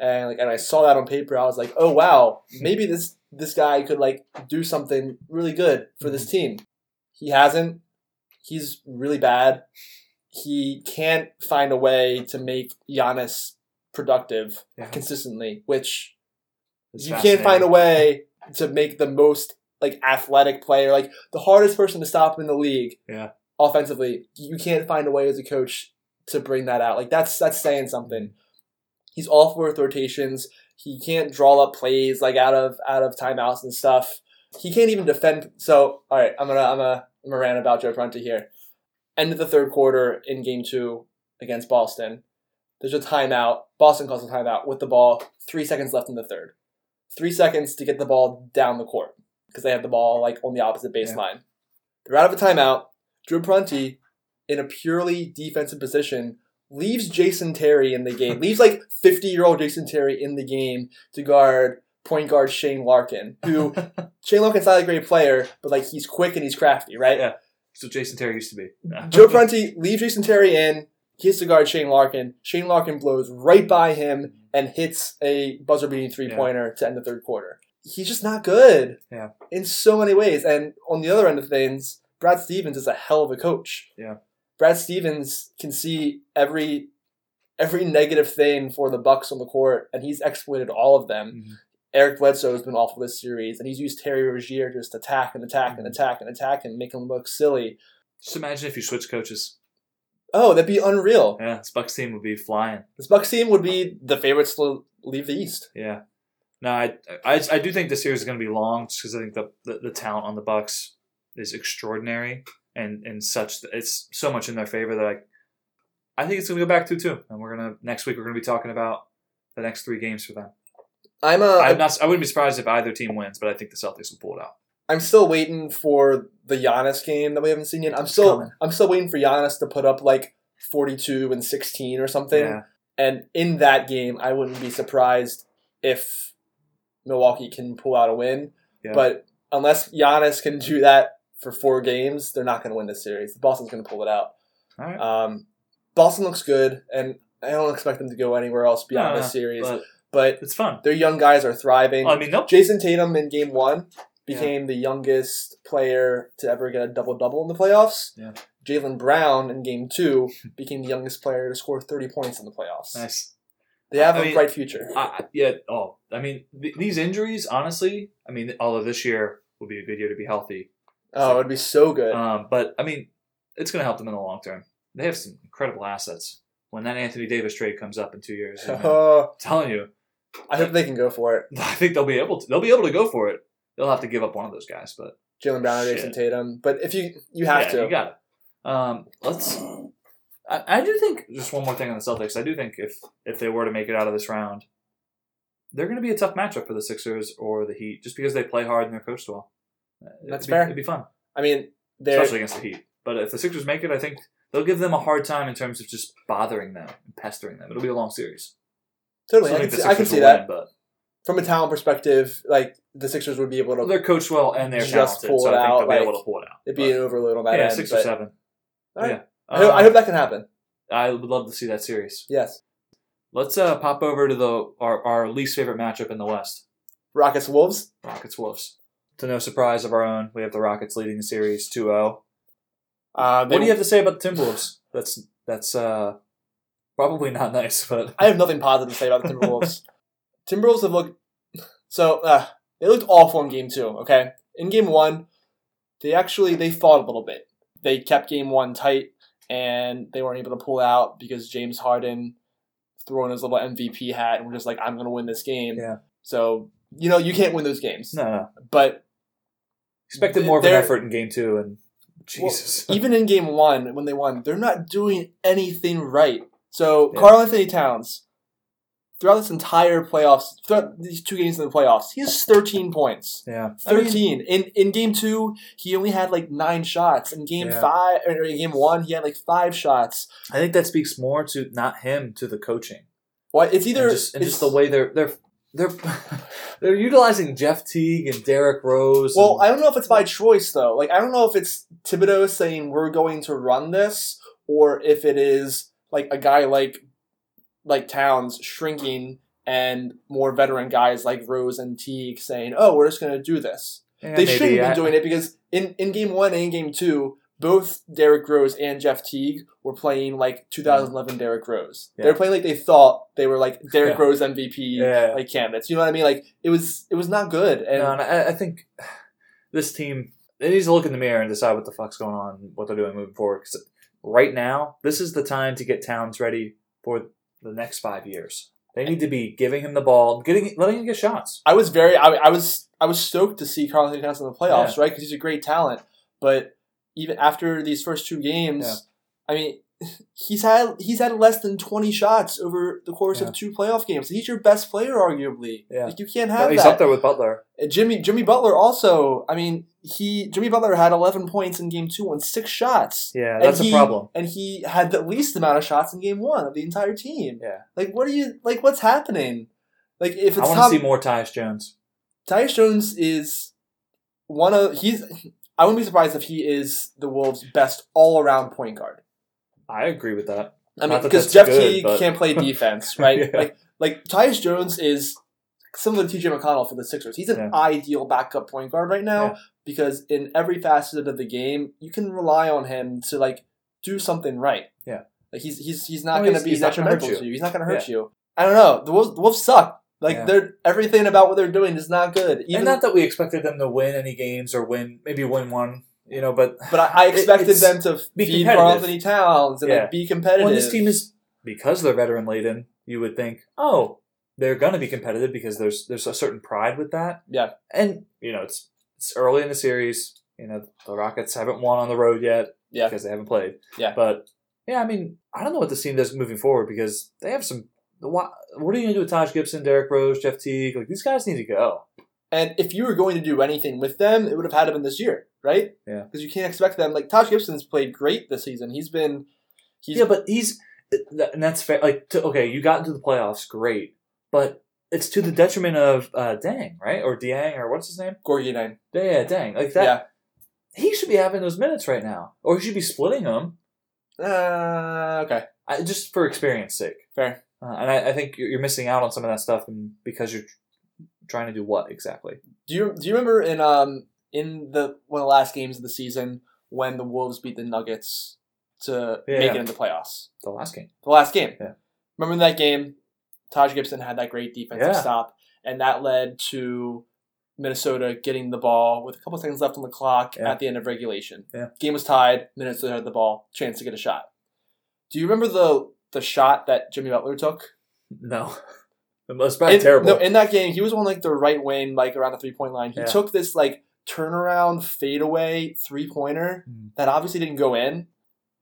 and like and I saw that on paper. I was like, oh wow, maybe this this guy could like do something really good for this team. He hasn't. He's really bad. He can't find a way to make Giannis productive Yeah. consistently, which It's you can't find a way to make the most like athletic player, like the hardest person to stop in the league. Yeah. Offensively, you can't find a way as a coach to bring that out. Like that's that's saying something. He's awful with rotations. He can't draw up plays like out of out of timeouts and stuff. He can't even defend. So all right, I'm gonna I'm gonna Gonna about Joe Prunty here. End of the third quarter in Game Two against Boston. There's a timeout. Boston calls a timeout with the ball. Three seconds left in the third. Three seconds to get the ball down the court because they have the ball like on the opposite baseline. They're out of a timeout. Drew Prunty, in a purely defensive position, leaves Jason Terry in the game. leaves like 50 year old Jason Terry in the game to guard point guard Shane Larkin, who Shane Larkin's not a great player, but like he's quick and he's crafty, right? Yeah. So Jason Terry used to be. Joe Prunty leaves Jason Terry in. He has to guard Shane Larkin. Shane Larkin blows right by him and hits a buzzer beating three pointer to end the third quarter. He's just not good. Yeah. In so many ways. And on the other end of things, Brad Stevens is a hell of a coach. Yeah. Brad Stevens can see every every negative thing for the Bucks on the court, and he's exploited all of them. Mhm. Eric Bledsoe has been awful this series, and he's used Terry Rozier to just attack and attack and Mhm. attack and attack and make him look silly. Just imagine if you switch coaches. Oh, that'd be unreal. Yeah, this Bucks team would be flying. This Bucks team would be the favorites to leave the East. Yeah. No, I, I, I do think this series is going to be long just because I think the, the, the talent on the Bucks is extraordinary and, and such. It's so much in their favor that I, I think it's going to go back to two. And we're going to, next week, we're going to be talking about the next three games for them. I'm uh, I'm not, I wouldn't be surprised if either team wins, but I think the Celtics will pull it out. I'm still waiting for the Giannis game that we haven't seen yet. I'm still coming. I'm still waiting for Giannis to put up like 42 and 16 or something. Yeah. And in that game, I wouldn't be surprised if Milwaukee can pull out a win. Yeah. But unless Giannis can do that for four games, they're not going to win this series. Boston's going to pull it out. All right. Um, Boston looks good, and I don't expect them to go anywhere else beyond No, this series. but But it's fun. their young guys are thriving. I mean, nope. Jayson Tatum in game one became the youngest player to ever get a double double in the playoffs. Yeah. Jaylen Brown in game two became the youngest player to score 30 points in the playoffs. Nice. They have I a mean- bright future. I, yeah. Oh, I mean, th- these injuries, honestly, I mean, although this year will be a good year to be healthy, Oh, it'd be so good. Um, but I mean, it's going to help them in the long term. They have some incredible assets. When that Anthony Davis trade comes up in two years, I mean, I'm Oh, telling you, I hope they can go for it. I think they'll be able to. They'll be able to go for it. They'll have to give up one of those guys, but Jaylen Brown or Jayson Tatum. But if you you have yeah, to, you got it. Um, let's. I, I do think just one more thing on the Celtics. I do think if if they were to make it out of this round, they're going to be a tough matchup for the Sixers or the Heat, just because they play hard and they're coached well. Uh, That's it'd be, fair. It'd be fun. I mean, especially against the Heat. But if the Sixers make it, I think they'll give them a hard time in terms of just bothering them and pestering them. It'll be a long series. Totally. I can, see, I can see will that win, from a talent perspective. Like the Sixers would be able to. they're coached well and they're Just talented, pull so it I think out, like, able to pull it out. It'd be an overload on that yeah, end. six but- or seven. All right. Yeah, I, hope, I Um, hope that can happen. I would love to see that series. Yes. Let's uh, pop over to the our, our least favorite matchup in the West: Rockets Wolves. Rockets Wolves. To no surprise of our own, we have the Rockets leading the series 2-0. Uh, What do you have to say about the Timberwolves? That's that's uh, probably not nice, but I have nothing positive to say about the Timberwolves. Timberwolves have looked so uh, they looked awful in game two. Okay, in game one, they actually they fought a little bit. They kept game one tight, and they weren't able to pull out because James Harden threw on his little MVP hat and we're just like, I'm going to win this game. Yeah. So you know you can't win those games, no, no. but Expected more of an effort in game two, and Jesus. even in game one when they won, they're not doing anything right. So Yeah. Karl-Anthony Towns, throughout this entire playoffs, throughout these two games in the playoffs, he has 13 points. yeah, I mean, 13. in in game two, he only had like nine shots. In game Yeah. five or in game one, he had like five shots. I think that speaks more to not him to the coaching. What it's either and just, and just the way they're they're they're they're utilizing Jeff Teague and Derrick Rose. Well, and, I don't know if it's by choice though. Like I don't know if it's Thibodeau saying we're going to run this, or if it is like a guy like like Towns shrinking and more veteran guys like Rose and Teague saying, "Oh, we're just going to do this." Yeah, they maybe. shouldn't be doing it because in in game one and in game two, both Derrick Rose and Jeff Teague were playing like 2011 Derrick Rose. They were playing like they thought they were like Derrick Yeah. Rose MVP Yeah. like candidates. You know what I mean? Like it was it was not good. And No, and I, I think this team it needs to look in the mirror and decide what the fuck's going on, what they're doing moving forward. Because right now, this is the time to get Towns ready for the next five years. They need to be giving him the ball, getting letting him get shots. I was very I, I was I was stoked to see Karl-Anthony Towns in the playoffs, right? Because he's a great talent. But even after these first two games, Yeah. I mean, he's had he's had less than twenty shots over the course Yeah. of two playoff games. He's your best player, arguably. Yeah. Like you can't have He's that. up there with Butler. Jimmy Jimmy Butler also. I mean, he Jimmy Butler had eleven points in game two on six shots. Yeah, that's he- a problem. And he had the least amount of shots in game one of the entire team. Yeah, Like, what are you like? What's happening? Like, if I it's want to see more Tyus Jones. Tyus Jones is one of he's. I wouldn't be surprised if he is the Wolves' best all-around point guard. I agree with that. I mean, because Jeff good, Teague but- can't play defense, right? Yeah. Like, like Tyus Jones is similar to TJ McConnell for the Sixers. He's an Yeah. ideal backup point guard right now Yeah. because in every facet of the game, you can rely on him to like do something right. Yeah. like he's he's he's not No, going to be he's not gonna hurt detrimental to you. you. He's not going to hurt you. I don't know. The Wolves, the Wolves suck. Like Yeah. they're everything about what they're doing is not good. Even and not that we expected them to win any games or win, maybe win one, you know, but but I, I expected them to be feed Anthony Towns and Yeah. like be competitive. when this team is because they're veteran laden, you would think, oh, they're going to be competitive because there's there's a certain pride with that. Yeah. and you know it's it's early in the series. You know the Rockets haven't won on the road yet Yeah. because they haven't played. Yeah. but yeah, I mean I don't know what this team does moving forward because they have some. What, what are you going to do with Taj Gibson, Derrick Rose, Jeff Teague? Like these guys need to go. And if you were going to do anything with them, it would have had to been this year, right? Yeah. Because you can't expect them. Like Taj Gibson's played great this season. He's been, he's yeah, but he's and that's fair. Like to, okay, you got into the playoffs, great, but it's to the detriment of uh, Dang, right? Or Dieng, or what's his name? Gorgui Dieng. Yeah, Dang. Like that. Yeah. He should be having those minutes right now, or he should be splitting them, Uh, okay. I, just for experience sake. Fair. Uh, and I, I think you're you're missing out on some of that stuff, and because you're trying to do what exactly? Do you do you remember in um in the one of the last games of the season when the Wolves beat the Nuggets to Yeah. make it into the playoffs? The last game. The last game. Yeah. Remember that game, Taj Gibson had that great defensive Yeah. stop, and that led to Minnesota getting the ball with a couple seconds left on the clock Yeah. at the end of regulation. Yeah. Game was tied. Minnesota had the ball, chance to get a shot. Do you remember the the shot that Jimmy Butler took? No, probably in, terrible. No, in that game, he was on like the right wing, like around the three point line. He Yeah. took this like turnaround fadeaway three pointer Hmm. that obviously didn't go in.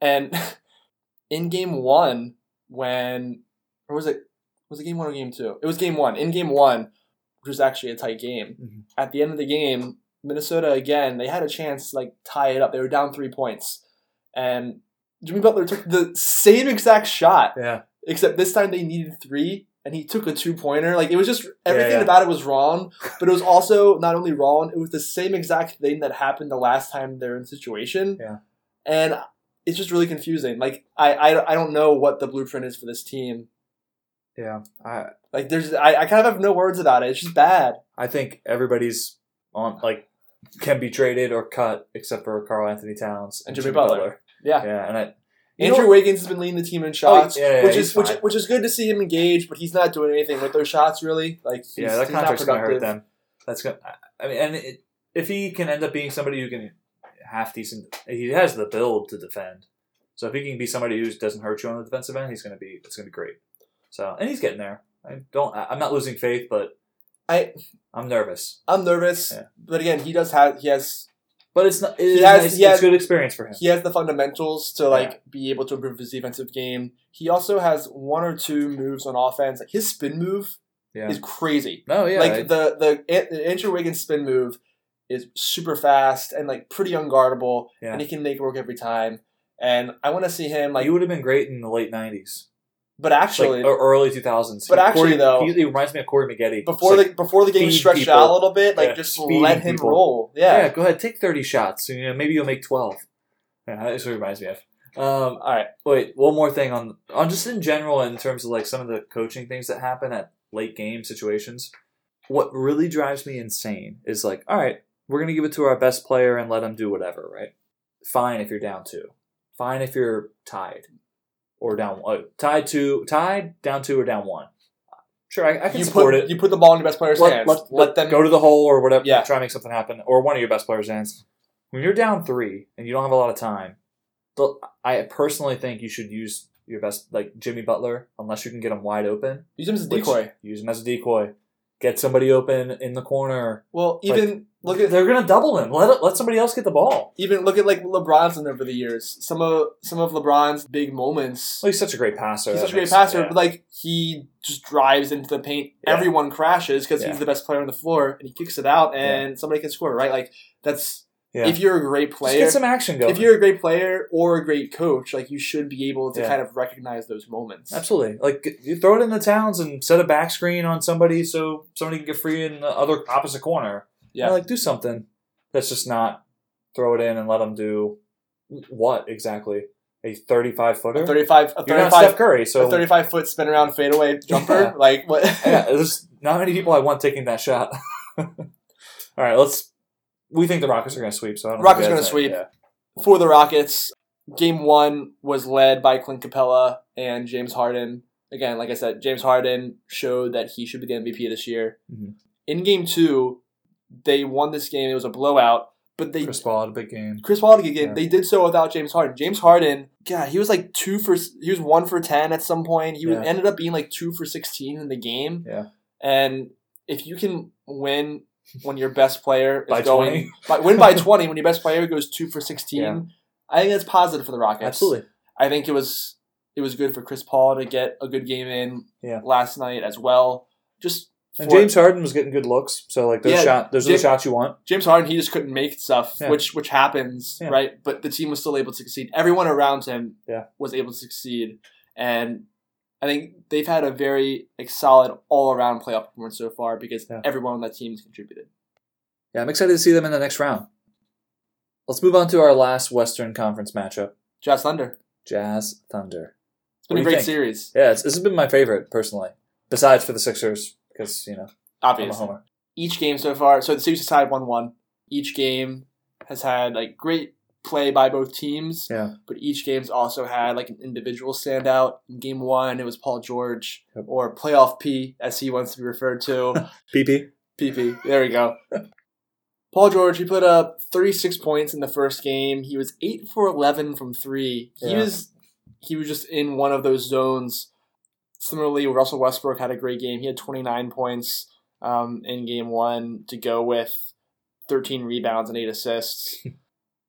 And in game one, when or was it was it game one or game two? It was game one. In game one, which was actually a tight game. Mhm. At the end of the game, Minnesota again, they had a chance to like tie it up. They were down three points. And Jimmy Butler took the same exact shot yeah, except this time they needed three and he took a two pointer like it was just everything yeah. about it was wrong but it was also not only wrong it was the same exact thing that happened the last time they're in the situation Yeah. and it's just really confusing like I, I i don't know what the blueprint is for this team yeah. I like there's i, I kind of have no words about it it's just bad I think everybody's on like can be traded or cut except for Karl-Anthony Towns And Jimmy Butler. yeah Yeah, and I Andrew know- Wiggins has been leading the team in oh, shots, yeah, yeah, which is which, fine. which is good to see him engaged, but he's not doing anything with those shots really. Like he's, yeah, that he's contract's gonna hurt them. That's gonna. I mean, and it, if he can end up being somebody who can half decent, he has the build to defend. So if he can be somebody who doesn't hurt you on the defensive end, he's gonna be. It's gonna be great. So and he's getting there. I don't. I- I'm not losing faith, but I I'm nervous. I'm nervous, Yeah. but again, he does have he has But it's not. It is has- nice. he has- it's good experience for him. he has the fundamentals to like be able to improve his defensive game. He also has one or two moves on offense. Like his spin move Yeah. is crazy. No, yeah. like I- the the the Andrew Wiggins spin move is super fast and like pretty unguardable, Yeah. and he can make it work every time. And I want to see him like, he would have been great in the late '90s, but actually like early 2000s. But actually, Corey, though- he, he reminds me of Corey Maggette. before like, the before the game stretched people. out a little bit, like Yeah, just let him people. roll. yeah. Yeah. go ahead, take 30 shots. You know, maybe you'll make 12. Yeah, that's what it reminds me of. Um, All right. Wait, one more thing on on just in general in terms of like some of the coaching things that happen at late game situations. What really drives me insane is like, all right, we're gonna give it to our best player and let him do whatever, right? Fine if you're down two. Fine if you're tied or down uh, tied two, tied down two or down one. Sure, I, I can You support put it. you put the ball in your best player's let, hands. let, let them go to the hole or whatever. Yeah. Try to make something happen, or one of your best players' hands. When you're down three and you don't have a lot of time, I personally think you should use your best, like Jimmy Butler, unless you can get him wide open. use him as a decoy. Use him as a decoy. Get somebody open in the corner. Well, even look at They're gonna double him. Let let somebody else get the ball. even look at like LeBron's done over the years. Some of some of LeBron's big moments. Well, he's such a great passer. he's such a great makes- passer, yeah. but like he just drives into the paint. Yeah. Everyone crashes because Yeah. he's the best player on the floor, and he kicks it out, and somebody can score. Right? Like that's Yeah. if you're a great Just player. get some action going. If you're a great player or a great coach, like you should be able to Yeah. kind of recognize those moments. Absolutely. Like you throw it in the towns and set a back screen on somebody so somebody can get free in the other opposite corner. Yeah. Like do something that's just not throw it in and let them do what exactly? A thirty-five footer. 35, a You're not 35, Steph Curry, so a 35 foot spin around fadeaway jumper. Yeah. Like what? yeah, there's not many people I want taking that shot. All right, let's. We think the Rockets are going to sweep. So. Rockets think gonna sweep. Yeah. For the Rockets, game one was led by Clint Capela and James Harden. Again, like I said, James Harden showed that he should be the MVP this year. Mhm. In game two, they won this game. It was a blowout, but they Chris Paul had a big game. Chris Paul had a good game. Yeah. They did so without James Harden. James Harden, God, he was like two for he was one for ten at some point. He Yeah. ended up being like two for sixteen in the game. Yeah. And if you can win when your best player is By going by, win by twenty when your best player goes two for sixteen, Yeah. I think that's positive for the Rockets. Absolutely. I think it was it was good for Chris Paul to get a good game in Yeah. last night as well. Just And James Harden was getting good looks, so like those Yeah, shot, those are the shots you want. James Harden, he just couldn't make stuff, Yeah. which which happens, Yeah. right? But the team was still able to succeed. Everyone around him was able to succeed, and I think they've had a very like, solid all around playoff performance so far because Yeah. everyone on that team has contributed. Yeah, I'm excited to see them in the next round. Let's move on to our last Western Conference matchup: Jazz Thunder. Jazz Thunder. It's been What a great think? series, Yeah, it's, this has been my favorite personally, besides for the Sixers because you know obviously. homer. Each game so far, so the series is tied one one. Each game has had like great play by both teams. Yeah. But each game's also had like an individual standout. In game one, it was Paul George Yep. or playoff P, as he wants to be referred to. PP. PP. There we go. Paul George, he put up 36 points in the first game. He was 8 for 11 from 3. He Yeah. was he was just in one of those zones. Similarly, Russell Westbrook had a great game. He had 29 points um, in game 1 to go with 13 rebounds and 8 assists.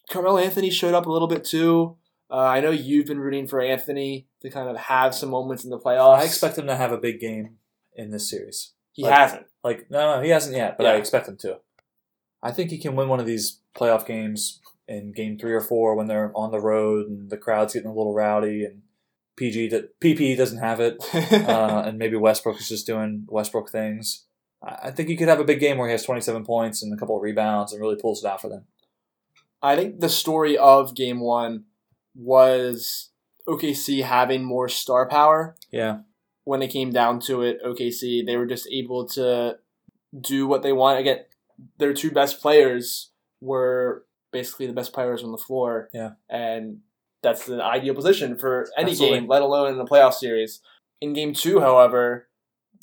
Carmelo Anthony showed up a little bit too. Uh, I know you've been rooting for Anthony to kind of have some moments in the playoffs. I expect him to have a big game in this series. he like- hasn't. Like no, no, he hasn't yet, but I expect him to. I think he can win one of these playoff games in game three or four when they're on the road and the crowd's getting a little rowdy and PG that PP doesn't have it, uh, and maybe Westbrook is just doing Westbrook things. I I think he could have a big game where he has 27 points and a couple of rebounds and really pulls it out for them. I think the story of game one was OKC having more star power. Yeah, When it came down to it, OKC, they were just able to do what they want. Again, their two best players were basically the best players on the floor. Yeah. And that's the ideal position for any Absolutely. game, let alone in a playoff series. In game two, however,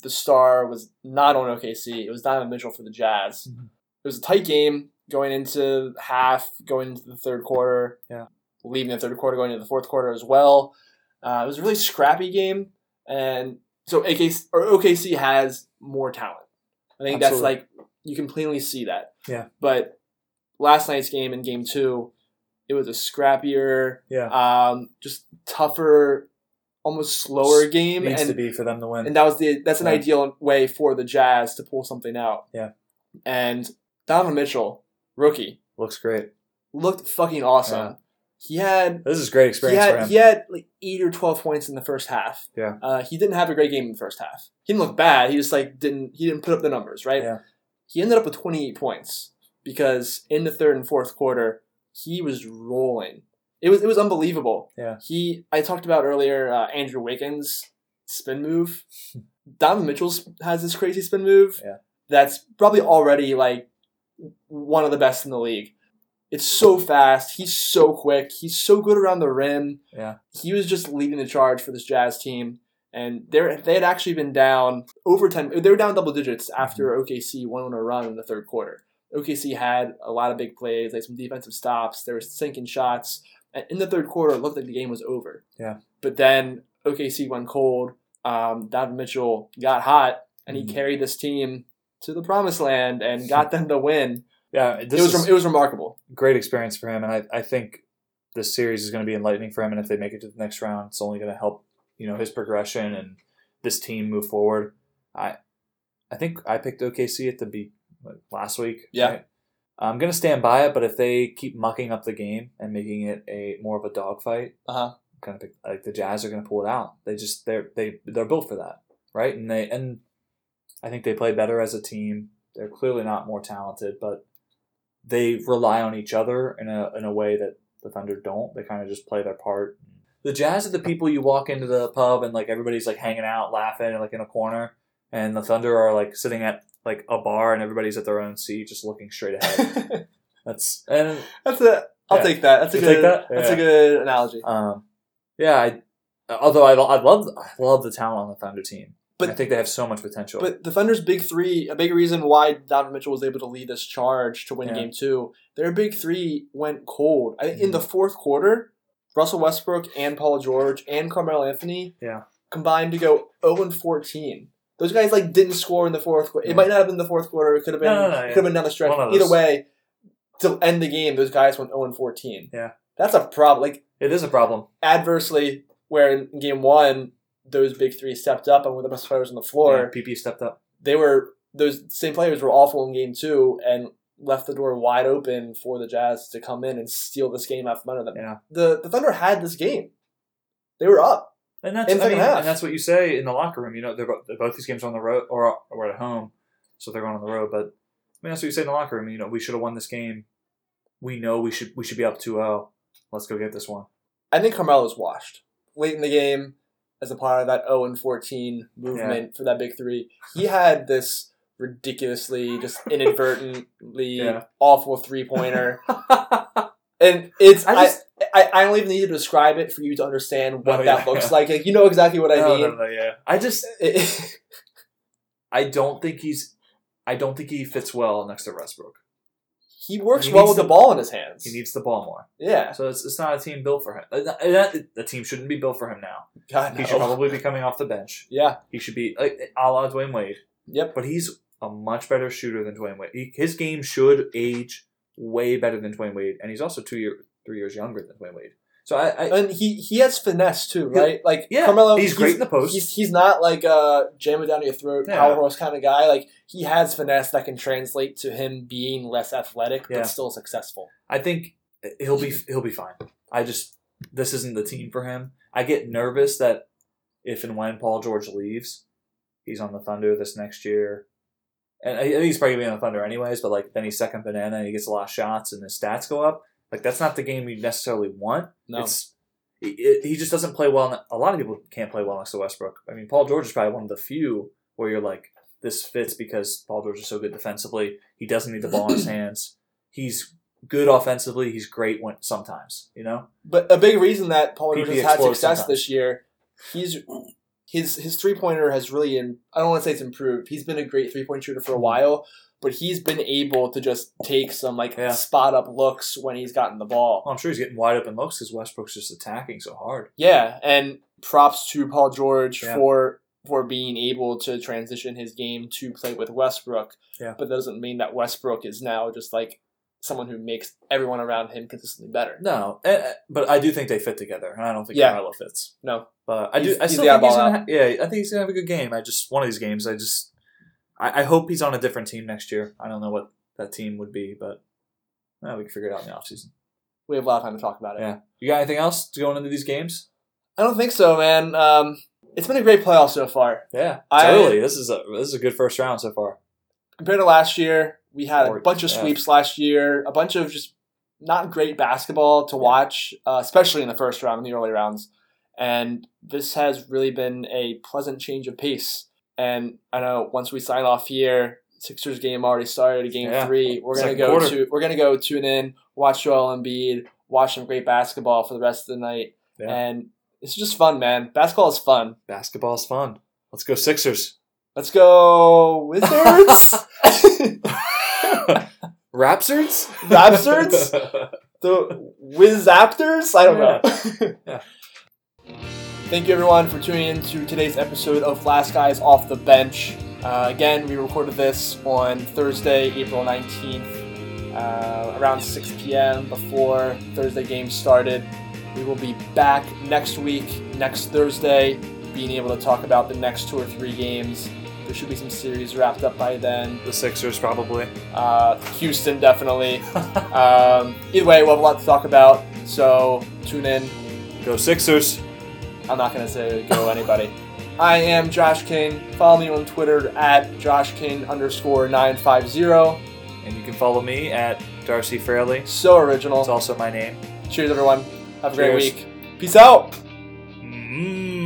the star was not on OKC. It was Donovan Mitchell for the Jazz. Mhm. It was a tight game going into half, going into the third quarter. Yeah. Leaving the third quarter, going into the fourth quarter as well. Uh, it was a really scrappy game, and so AKC or OKC has more talent. I think that's like you can plainly see that. Yeah. But last night's game in game two, it was a scrappier, yeah. um, just tougher, almost slower game, Needs and to be for them to win. and that was the that's an Yeah. ideal way for the Jazz to pull something out. Yeah. And Donovan Mitchell, rookie, Looks great. looked fucking awesome. Yeah. He had This is great he experience for had him. he had like eight or twelve points in the first half. Yeah. Uh, he didn't have a great game in the first half. He didn't look bad. He just like didn't he didn't put up the numbers right. Yeah. He ended up with twenty eight points because in the third and fourth quarter he was rolling. It was it was unbelievable. Yeah. He I talked about earlier uh, Andrew Wiggins spin move. Donovan Mitchell has this crazy spin move. Yeah. That's probably already like one of the best in the league. It's so fast. He's so quick. He's so good around the rim. Yeah. He was just leading the charge for this Jazz team. And they they had actually been down over ten. They were down double digits after Mm-hmm. OKC went on a run in the third quarter. OKC had a lot of big plays, like some defensive stops. They were sinking shots. And in the third quarter, it looked like the game was over. Yeah. But then OKC went cold. Um, Donovan Mitchell got hot, and he Mhm. carried this team to the promised land and got them the win. Yeah, It was it was remarkable. great experience for him, and I, I think this series is going to be enlightening for him. And if they make it to the next round, it's only going to help you know his progression and this team move forward. I I think I picked OKC at the be like, last week. Yeah. right? I'm going to stand by it, but if they keep mucking up the game and making it a more of a dogfight, Uh huh. kind of like the Jazz are going to pull it out. They just they're they they're built for that, right? And they and I think they play better as a team. They're clearly not more talented, but they rely on each other in a in a way that the Thunder don't. They kind of just play their part. The Jazz are the people you walk into the pub and like everybody's like hanging out, laughing, and like in a corner, and the Thunder are like sitting at like a bar and everybody's at their own seat, just looking straight ahead. That's and That's a. I'll Yeah. take that. That's a You good. that? That's Yeah. a good analogy. um, yeah. I, although I, I love I love the talent on the Thunder team. But- I think they have so much potential. But the Thunder's big three, a big reason why Donovan Mitchell was able to lead this charge to win Yeah. game two, their big three went cold. I think in the mm-hmm. fourth quarter, Russell Westbrook and Paul George and Carmelo Anthony Yeah. combined to go 0 and 14. Those guys like didn't score in the fourth quarter. It might not have been the fourth quarter. It could have been No, no, no, yeah. could have been down the stretch. Either way, to end the game, those guys went 0 and 14. Yeah. That's a problem. Like it is a problem. adversely, where in game one, those big three stepped up and were the best players on the floor Yeah, PP stepped up. they were those same players were awful in game two and left the door wide open for the Jazz to come in and steal this game out from under them. Yeah. The the Thunder had this game. They were up. And that's I mean, and that's what you say in the locker room. You know, they're both, both these games are on the road or, or at home, so they're going on the road. But I mean, that's what you say in the locker room. You know, we should have won this game. We know we should we should be up 2-0. Let's go get this one. I think Carmelo's washed late in the game as a part of that 0 and 14 movement for that big three. He had this ridiculously just inadvertently Yeah. awful three pointer. And it's I I, just- I, I don't even need to describe it for you to understand oh, what Oh, that yeah. looks like. Like you know exactly what I no, mean. no, no, yeah. I just I don't think he's I don't think he fits well next to Westbrook. He works He well with the to- ball in his hands. He needs the ball more. yeah. So it's, it's not a team built for him. The team shouldn't be built for him now. God, He no. should probably be coming off the bench. Yeah. He should be like, a la Dwyane Wade. Yep. But he's a much better shooter than Dwyane Wade. He, his game should age way better than Dwyane Wade, and he's also two year, three years younger than Dwyane Wade. So I, I And he he has finesse too, right? Like Yeah, Carmelo, he's great in the post. He's he's not like a jam it down your throat Yeah. powerhouse kind of guy. Like he has finesse that can translate to him being less athletic Yeah. but still successful. I think he'll be he'll be fine. I just this isn't the team for him. I get nervous that if and when Paul George leaves, he's on the Thunder this next year. And I I think he's probably gonna be on the Thunder anyways, but like then he's second banana and he gets a lot of shots and his stats go up. Like that's not the game you necessarily want. No. It's he, it- he just doesn't play well. A lot of people can't play well next to Westbrook. I mean, Paul George is probably one of the few where you're like, this fits because Paul George is so good defensively. He doesn't need the ball in his hands. He's good offensively. He's great when sometimes, you know. But a big reason that Paul George has had success sometimes. this year, he's his his three pointer has really in I don't want to say it's improved. He's been a great three point shooter for a mm-hmm. while, but he's been able to just take some like Yeah. spot up looks when he's gotten the ball. Well, I'm sure he's getting wide open looks because Westbrook's just attacking so hard. Yeah, and props to Paul George Yeah. for for being able to transition his game to play with Westbrook. Yeah. But that doesn't mean that Westbrook is now just like someone who makes everyone around him consistently better. No, eh, eh, but I do think they fit together, and I don't think Yeah. Carmelo fits. No. But I do. He's- I still think he's gonna. Ha- yeah, I think he's gonna have a good game. I just one of these games. I just. I, I hope he's on a different team next year. I don't know what that team would be, but we can figure it out in the offseason. We have a lot of time to talk about it. Yeah. You got anything else to going into these games? I don't think so, man. Um, it's been a great playoff so far. Yeah, it's I-. This is a this is a good first round so far. Compared to last year, we had a bunch of yeah. sweeps last year, a bunch of just not great basketball to watch, uh, especially in the first round, in the early rounds. And this has really been a pleasant change of pace. And I know once we sign off here, Sixers game already started. Game Yeah. three, we're gonna go quarter. to we're gonna go tune in, watch Joel Embiid, watch some great basketball for the rest of the night. Yeah. And it's just fun, man. Basketball is fun. Basketball is fun. Let's go Sixers. Let's go Wizards. Rapsards? Rapsards? the Wizaptors? I don't know. Yeah. Thank you everyone for tuning in to today's episode of Last Guys Off the Bench. Uh, again, we recorded this on Thursday, April 19th, uh, around 6 p.m. before Thursday game started. We will be back next week, next Thursday, being able to talk about the next two or three games. There should be some series wrapped up by then. the Sixers probably. Uh, Houston, definitely. Um, either way, we'll have a lot to talk about, so tune in. Go Sixers. I'm not going to say go anybody. I am Josh King. Follow me on Twitter at joshking underscore 950. And you can follow me at Darcy Fairley. So original. It's also my name. Cheers, everyone. Have a great week. Peace out. Mm.